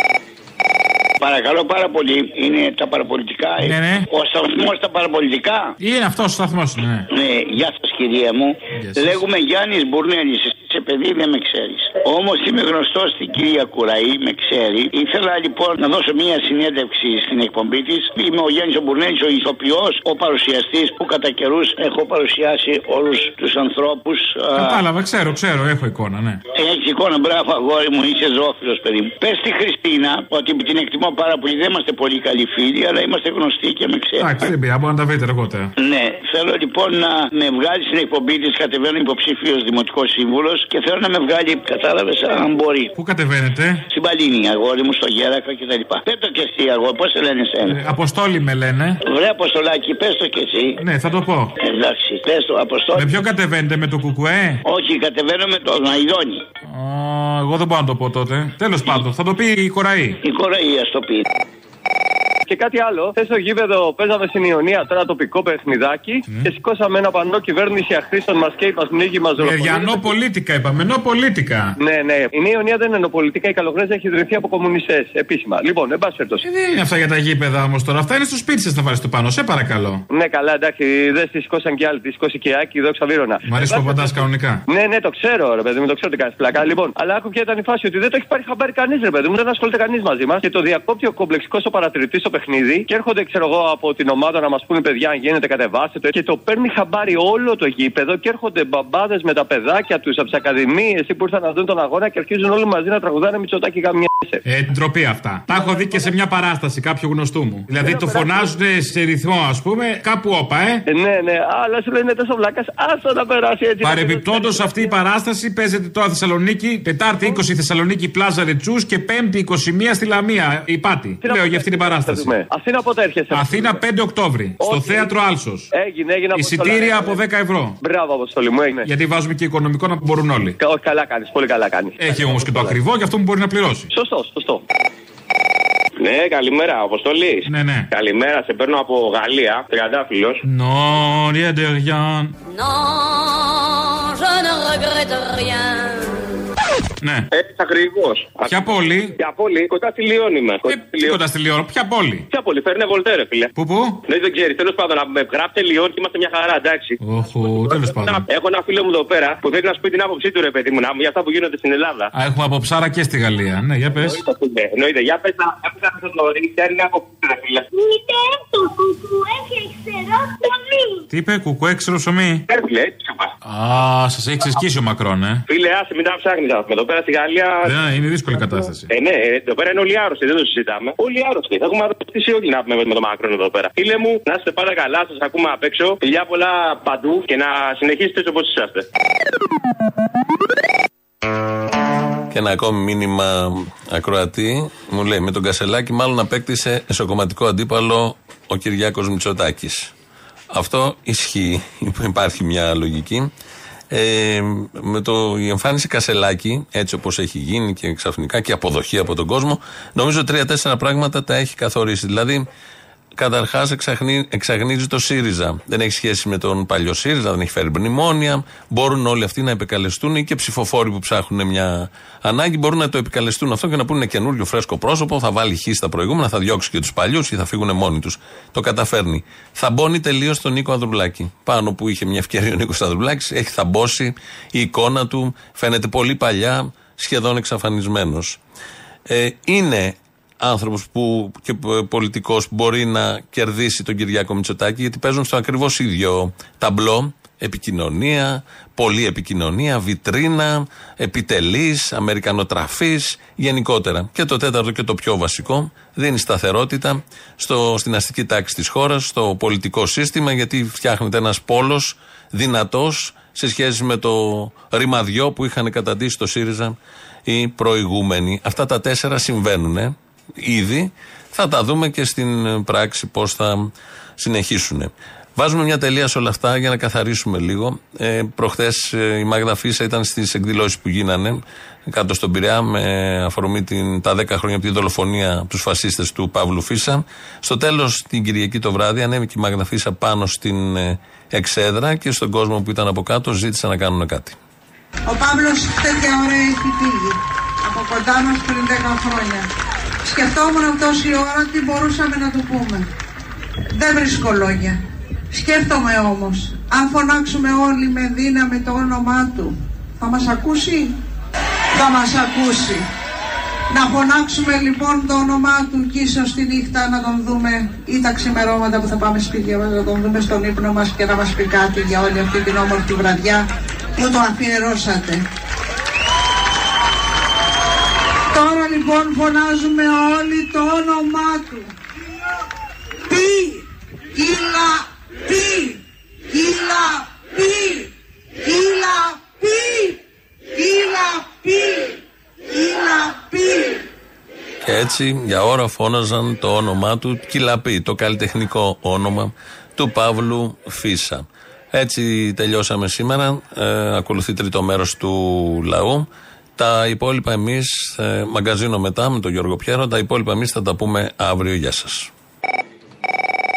Παρακαλώ πάρα πολύ. Είναι τα παραπολιτικά. Ναι, ναι. Ο σταθμός στα παραπολιτικά. Είναι αυτός ο σταθμός, ναι. Ναι, γεια σας κυρία μου. Γεια σας. Λέγομαι Γιάννης Μπουρνέλη. Εσύ σε παιδί δεν με ξέρεις. Όμως είμαι γνωστός στην κυρία Κουραή, με ξέρει. Ήθελα λοιπόν να δώσω μία συνέντευξη στην εκπομπή της. Είμαι ο Γιάννης Μπουρνέλη, ο ηθοποιός, ο παρουσιαστής που κατά καιρούς έχω παρουσιάσει όλους τους ανθρώπους. Κατάλαβα, ξέρω, ξέρω, έχω εικόνα, ναι. Έχεις εικόνα, μπράβο αγόρι μου, είσαι ζώφιλο παιδί μου. Πες στη Χριστίνα ότι την εκτιμώ πάρα πολύ. Δεν είμαστε πολύ καλοί φίλοι, αλλά είμαστε γνωστοί και με ξέρει. Εντάξει, δεν πειράζει, μπορεί να τα βρείτε αργότερα. Ναι, θέλω λοιπόν να με βγάλεις στην εκπομπή της. Κατεβαίνω υποψήφιος δημοτικός σύμβουλος και θέλω να με βγάλει, κατάλαβες, αν μπορεί. Πού κατεβαίνετε; Στην Παλίνη, αγόρι μου, στο Γέρακα κτλ. Πε το και εσύ, αγόρι, πώς σε λένε εσένα; Ε, Αποστόλη με λένε. Βρε Αποστολάκι, πες το και εσύ. Ναι, θα το πω. Εντάξει, πες το, Αποστόλη. Με ποιο κατεβαίνετε, με το κουκουέ; Όχι, κατεβαίνω με τον Αιδόνι. Α, εγώ δεν μπορώ να το πω τότε. Τέλος πάντων, θα το πει η Κοραή. Η Κοραή, ας το πει. Και κάτι άλλο, χθε στο γήπεδο παίζαμε στην Ιωνία τώρα τοπικό παιχνιδάκι και σηκώσαμε ένα πανό κυβέρνηση αχρήστων μας και μα πνίγει μας Για νοπολίτικα είπαμε, νοπολίτικα. Ναι, ναι. Η Νέα Ιωνία δεν είναι νοπολιτικά, η Καλογρέζα έχει ιδρυθεί από κομμουνιστές επίσημα. Λοιπόν, εν πάση περιπτώσει. Ε, δεν είναι αυτά για τα γήπεδα όμως τώρα. Αυτά είναι στο σπίτι σας να βάλεις το πάνω, σε παρακαλώ. Ναι, καλά, εντάξει, δεν τη σηκώσαν κι άλλοι. Τη σηκώσει και η Άκη, δόξα Βύρονα. Μ' αρέσει που απαντά κανονικά. Ναι, ναι, το ξέρω, ρε παιδί μου, το ξέρω ότι κάνεις πλακά. Λοιπόν, αλλά άκου και ήταν η φάση ότι δεν το έχει πάρει χαμπάρι κανείς, ρε παιδί μου, δεν ασχολείται κανείς μαζί μας και το διακόπτει ο κομπλεξικό ο παρατηρητή στο παιχνίδι και έρχονται, ξέρω εγώ, από την ομάδα να μας πούνε παιδιά, αν γίνεται, κατεβάστε το. Και το παίρνει χαμπάρι όλο το γήπεδο και έρχονται μπαμπάδες με τα παιδάκια τους από τις ακαδημίες που ήρθαν να δουν τον αγώνα και αρχίζουν όλοι μαζί να τραγουδάνε μυτσοτάκι καμιέσαι. Ε, την τροπή αυτά. Τα έχω δει και σε μια παράσταση κάποιου γνωστού μου. Δηλαδή το φωνάζουν σε ρυθμό, ας πούμε, κάπου όπα, ε. Ε, Ναι, ναι, αλλά σου λένε τόσο βλάκα, άστο να περάσει έτσι. Παρεμπιπτόντως αυτή η παράσταση παίζεται τώρα Θεσσαλονίκη, Τετάρτη 20 Θεσσαλονίκη Πλάζα Ρετσούς και Πέμπτη 21 στη Λαμία. Η Πάτη. Λέω για αυτή την παράσταση. Αθήνα πότε έρχεσαι; Αθήνα 5 Οκτώβρη. Στο θέατρο Άλσος. Έγινε, έγινε. Εισιτήρια από 10 ευρώ. Μπράβο, Αποστολή μου, έγινε. Γιατί βάζουμε και οικονομικό να μπορούν όλοι. Κα- όχι, καλά κάνεις, πολύ καλά κάνεις. Έχει όμως και το ακριβό και αυτό που μπορεί να πληρώσει. Σωστό, σωστό. Ναι, καλημέρα, Αποστολή. Ναι, ναι. Καλημέρα, σε παίρνω από Γαλλία, τριαντάφυλλος. Νόρια ντεριάν. Non, je ne regrette rien. Ναι. Έτσι ακριβώ. Ποια πόλη? Ποια πόλη, κοντά στη Λιόν είμαι. Ε, τι κοντά στη Λιόν, ποια πόλη. Ποια πόλη, φέρνε βολτέρε, φίλε. Πού, πού? Ναι, δεν ξέρει. Τέλο πάντων, να με γράψετε Λιόν και είμαστε μια χαρά, εντάξει. Όχου, τέλο πάντων. Έχω ένα φίλο μου εδώ πέρα που θέλει να σου πει την άποψή του, ρε παιδί μου, να, για αυτά που γίνονται στην Ελλάδα. Α, έχουμε από ψάρα και στη Γαλλία. Ναι, για πε. Ναι, Εννοείται, για πε να έπρεπε να το γνωρίζει, θέλει να άποψή του, ρε φίλε. Μητέ του κουκουέ και ξερός ψωμί. Τι είπε, κουκουέ, ξέρω σωμί. Ε, φίλε, έτσι σου πας. Α, σας έχει ξεσκίσει ο Μακρόν, ε. Φίλε, άσε, μην τα ψάχνει. Εδώ πέρα στη Γαλλία. Ναι, είναι δύσκολη κατάσταση. Ε, ναι, ε, εδώ πέρα είναι όλοι άρρωστοι, δεν το συζητάμε. Όλοι άρρωστοι. Έχουμε αρρωστήσει όλοι να πούμε με το Μάκρον εδώ πέρα. Φίλε μου, να είστε πάντα καλά, σας ακούμε απ' έξω. Φιλιά πολλά παντού και να συνεχίσετε έτσι όπως είσαστε. Και ένα ακόμη μήνυμα ακροατή μου λέει: Με τον Κασελάκη, μάλλον απέκτησε εσωκομματικό αντίπαλο ο Κυριάκος Μητσοτάκης. Αυτό ισχύει. Υπάρχει μια λογική. Ε, με το, η εμφάνιση Κασελάκη, έτσι όπως έχει γίνει και ξαφνικά και αποδοχή από τον κόσμο, νομίζω τρία-τέσσερα πράγματα τα έχει καθορίσει. Δηλαδή, Καταρχάς, εξαγνίζει το ΣΥΡΙΖΑ. Δεν έχει σχέση με τον παλιό ΣΥΡΙΖΑ, δεν έχει φέρει μνημόνια. Μπορούν όλοι αυτοί να επικαλεστούν ή και ψηφοφόροι που ψάχνουν μια ανάγκη μπορούν να το επικαλεστούν αυτό και να πούνε καινούριο φρέσκο πρόσωπο. Θα βάλει χ στα προηγούμενα, θα διώξει και τους παλιούς ή θα φύγουν μόνοι τους. Το καταφέρνει. Θα μπώνει τελείως τον Νίκο Ανδρουλάκη. Πάνω που είχε μια ευκαιρία ο Νίκος Ανδρουλάκης, έχει θαμπώσει η εικόνα του. Φαίνεται πολύ παλιά, σχεδόν εξαφανισμένος. Ε, είναι άνθρωπος που και πολιτικός που μπορεί να κερδίσει τον Κυριάκο Μητσοτάκη, γιατί παίζουν στο ακριβώς ίδιο ταμπλό. Επικοινωνία, πολλή επικοινωνία, βιτρίνα, επιτελή, αμερικανοτραφή, γενικότερα. Και το τέταρτο και το πιο βασικό, δίνει σταθερότητα στο, στην αστική τάξη της χώρας, στο πολιτικό σύστημα, γιατί φτιάχνεται ένας πόλος δυνατός σε σχέση με το ρημαδιό που είχαν καταντήσει το ΣΥΡΙΖΑ οι προηγούμενοι. Αυτά τα τέσσερα συμβαίνουν ήδη. Θα τα δούμε και στην πράξη πώς θα συνεχίσουν. Βάζουμε μια τελεία σε όλα αυτά για να καθαρίσουμε λίγο. Ε, Προχθές ε, η Μάγδα Φίσα ήταν στις εκδηλώσεις που γίνανε κάτω στον Πειραιά με αφορμή την, τα 10 χρόνια από τη δολοφονία από τους φασίστες του Παύλου Φίσα. Στο τέλος, την Κυριακή το βράδυ, ανέβηκε η Μάγδα Φίσα πάνω στην ε, εξέδρα και στον κόσμο που ήταν από κάτω ζήτησαν να κάνουν κάτι. Ο Παύλος τέτοια ώρα έχει φύγει από κοντά μας πριν 10 χρόνια. Σκεφτόμουν τόση ώρα τι μπορούσαμε να του πούμε. Δεν βρίσκω λόγια. Σκέφτομαι όμως, αν φωνάξουμε όλοι με δύναμη το όνομά του, θα μας ακούσει; Θα μας ακούσει. Να φωνάξουμε λοιπόν το όνομά του και ίσως τη νύχτα να τον δούμε ή τα ξημερώματα που θα πάμε σπίτια μας να τον δούμε στον ύπνο μας και να μας πει κάτι για όλη αυτή την όμορφη βραδιά που το αφιερώσατε. Τώρα λοιπόν φωνάζουμε όλοι το όνομά του. Πι, Ήλα, Πι, Ήλα, Πι, Ήλα, Πι, Ήλα, Πι, Ήλα, Πι. Και έτσι για ώρα φώναζαν το όνομά του Κυλαπή, το καλλιτεχνικό όνομα του Παύλου Φίσα. Έτσι τελειώσαμε σήμερα. Ε, ακολουθεί τρίτο μέρος του λαού. Τα υπόλοιπα εμείς, ε, μαγκαζίνο μετά με τον Γιώργο Πιέρο, τα υπόλοιπα εμείς θα τα πούμε αύριο. Γεια σας.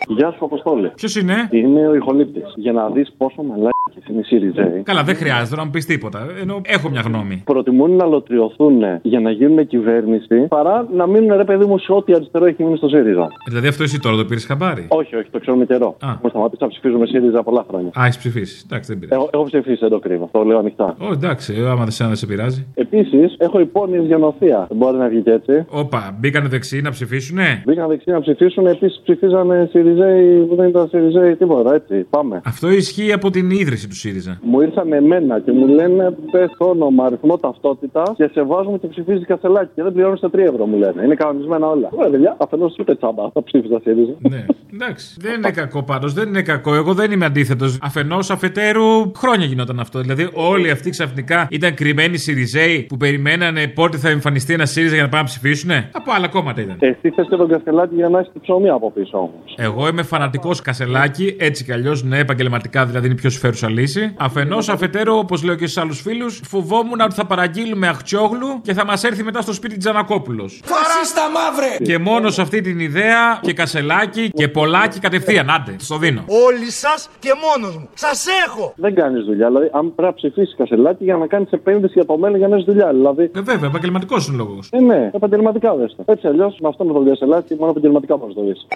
Γεια σου, Αποστόλη. Ποιος είναι; Είναι ο ηχολήπτης. Για να δεις πόσο μαλάκι είναι οι ΣΥΡΙΖΑΙ. Καλά, δεν χρειάζεται να μου πεις τίποτα. Ενώ έχω μια γνώμη. Προτιμούν να λωτριωθούν για να γίνουν κυβέρνηση παρά να μείνουν ρε παιδί μου σε ό,τι αριστερό έχει μείνει στο ΣΥΡΙΖΑ. Δηλαδή αυτό εσύ τώρα το πήρες χαμπάρι. Όχι, όχι, το ξέρουμε καιρό. Μου σταματήσει να ψηφίζουμε ΣΥΡΙΖΑ πολλά χρόνια. Α, έχεις ψηφίσει. Εντάξει, δεν πειράζει. Έχω, έχω ψηφίσει, δεν το κρύβω. Το λέω ανοιχτά. Ω, εντάξει, άμα δεν σε πειράζει. Επίσης, έχω υπόνοιες για νοθεία. Δεν μπορεί να βγει και έτσι. Όπα, μπήκανε δεξί να ψηφίσουνε; Μπήκαν δεξί να ψηφίσουν, επίσης ψηφίζανε ΣΥΡΙΖΑΙ που δεν ήταν ΣΥΡΙΖΑΙ τίποτα, έτσι. Πάμε. Αυτό ισχύει από την ίδρυση του ΣΥΡΙΖΑ. Μου ήρθαν εμένα και μου λένε πες όνομα, αριθμό ταυτότητα και σε βάζουμε και ψηφίζει κασελάκι. Και δεν πληρώνεις τα 3 ευρώ μου λένε. Είναι κανονισμένα όλα. Ωραία, παιδιά, αφενός ούτε τσάμπα, θα ψήφιζα ΣΥΡΙΖΑ. Ναι, εντάξει. δεν είναι κακό πάντως, δεν είναι κακό. Εγώ δεν είμαι αντίθετος. Αφενός αφετέρου χρόνια γινόταν αυτό. Δηλαδή όλοι αυτοί ξαφνικά ήταν κρυμμένοι ΣΥΡΙΖΑΙ που περιμένανε πότε θα εμφανιστεί ένα ΣΥΡΙΖΑ για να πάνε να ψηφίσουν. Από άλλα κόμματα ήταν. Εσύ θες και τον κασελάκι για να έχεις τη ψωμί από πίσω όμως. Εγώ είμαι φανατικός κασελάκι, έτσι κι αλλιώς, ναι, επαγγελματικά δηλαδή είναι η πιο συμφέρουσα λύση. Αφενός, αφετέρου, όπως λέω και στους άλλους φίλους, φοβόμουν ότι θα παραγγείλουμε αχτσόγλου και θα μας έρθει μετά στο σπίτι Τζανακόπουλος. Φασίστα μαύρε! Και μόνος σε αυτή την ιδέα και κασελάκι και πολλάκι κατευθείαν. Άντε, στο δίνω. Όλοι σας και μόνος μου. Σας έχω! Δεν κάνεις δουλειά. Δηλαδή, αν πρέπει να ψηφίσεις κασελάκι για να κάνεις επένδυση για το μέλλον για να έχεις δουλειά. Δηλαδή. Ε, βέβαια, επαγγελματικός είναι λόγος. Ε, ναι, επαγγελματικά δέστε. Έτσι αλλιώς με αυτό με το κασελάκι μόνο επαγγελματικά μπορείς να το δεις.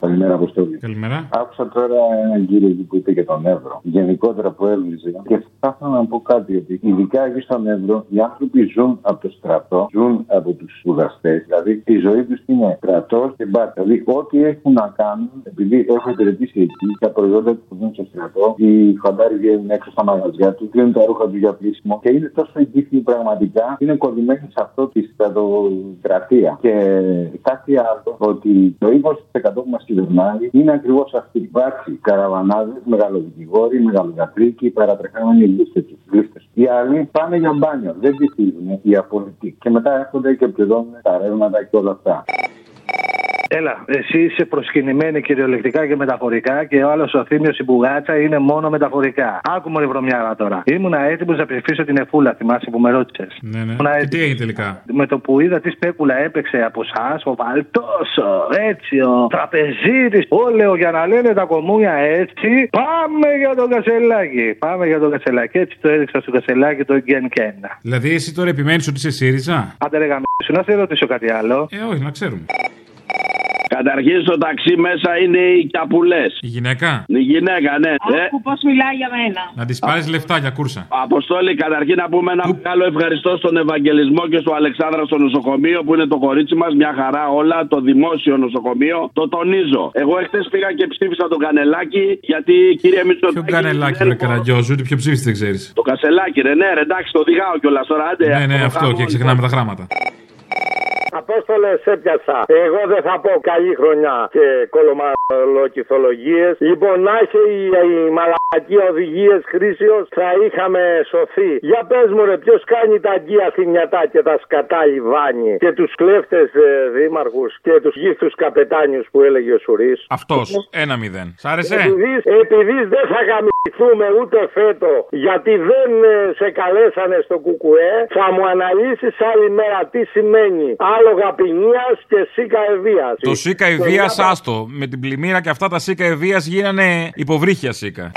Καλημέρα, Αποστόλη. Καλημέρα. Άκουσα τώρα έναν κύριο εκεί που είπε για τον Εύρο. Γενικότερα που έβριζε. Και θα ήθελα να πω κάτι. Ότι ειδικά εκεί στον Εύρο οι άνθρωποι ζουν από το στρατό, ζουν από τους σπουδαστές. Δηλαδή η ζωή τους είναι στρατός και μπάτα. Δηλαδή ό,τι έχουν να κάνουν, επειδή έχω υπηρετήσει εκεί, τα προϊόντα που δίνουν στο στρατό, οι φαντάροι βγαίνουν έξω στα μαγαζιά τους, κλείνουν τα ρούχα τους για πλήσιμο και είναι τόσο εγκύφθοι πραγματικά, είναι κολλημένοι σε αυτό τη στρατοκρατία. Και κάτι άλλο, ότι το 20% που μας κυβερνάει είναι ακριβώς αυτή. Υπάρχει καραβανάδες, μεγαλοδικηγόροι, μεγαλογατρίκοι, παρατρεχάμενοι λίστες. Οι άλλοι πάνε για μπάνιο, δεν τη στείλουν οι απολυτικοί. Και μετά έρχονται και πληρώνουν τα ρεύματα και όλα αυτά. Έλα, εσύ είσαι προσκυνημένη κυριολεκτικά και μεταφορικά και ο άλλος ο Θήμιος η Μπουγάτσα είναι μόνο μεταφορικά. Άκου μωρή βρωμιάρα τώρα. Ήμουνα έτοιμος να ψηφίσω την Εφούλα, θυμάσαι που με ρώτησες. Ναι, ναι. Ήμουνα Και τι έγινε τελικά; Με το που είδα τι σπέκουλα έπαιξε από εσάς, ο Βαλτόσο, έτσι, ο Τραπεζίτης, όλεο για να λένε τα κομμούνια έτσι. Πάμε για τον Κασελάκη. Πάμε για τον Κασελάκη. Έτσι το έδειξα στο Κασελάκη το Γκεν Κένα. Δηλαδή, εσύ τώρα επιμένεις ότι είσαι ΣΥΡΙΖΑ; Άντε ρε γαμίσου, να σε ρωτήσω κάτι άλλο. Ε, όχι, να ξέρουμε. Καταρχήν στο ταξί μέσα είναι οι καπουλέ. Η γυναίκα; Η γυναίκα, ναι. Ε, Άκου πώς μιλάει για μένα. Να της πάρεις λεφτά για κούρσα. Αποστόλη, καταρχήν να πούμε ένα μεγάλο ευχαριστώ στον Ευαγγελισμό και στο Αλεξάνδρα στο νοσοκομείο που είναι το κορίτσι μας. Μια χαρά όλα, το δημόσιο νοσοκομείο. Το τονίζω. Εγώ εχθές πήγα και ψήφισα τον Κανελάκη γιατί κυρία Μητσοτάκη. Ποιο κανελάκι, ρε Καραγκιόζου, ούτε ποιο ψήφισε δεν ξέρεις; Το Κασελάκι, ρε, ναι, ρε, εντάξει, το οδηγάω κιόλας τώρα. Άντε, Ναι, ναι, το αυτό χαμόν. και ξεχνάμε τα γράμματα. Απόστολε, έπιασα. Εγώ δεν θα πω καλή χρονιά και κολομαλοκυθολογίες. Λοιπόν, να είχε η, η μαλακή οδηγίες χρήσεως, θα είχαμε σωθεί. Για πες μου, ρε, ποιος κάνει τα αγκία θυμιατά και τα σκατά λιβάνι και τους κλέφτες ε, δήμαρχους και τους γύφτους καπετάνιους που έλεγε ο Σουρή. Αυτός. Ένα μηδέν. Σ' άρεσε; Επειδή, επειδή δεν θα γαμηθούμε ούτε φέτο γιατί δεν ε, σε καλέσανε στο κουκουέ, θα μου αναλύσεις άλλη μέρα τι σημαίνει άλογα και σίκα ευεία. Το σίκα ευεία, άστο. Με την πλημμύρα και αυτά τα σίκα ευεία γίνανε υποβρύχια σίκα.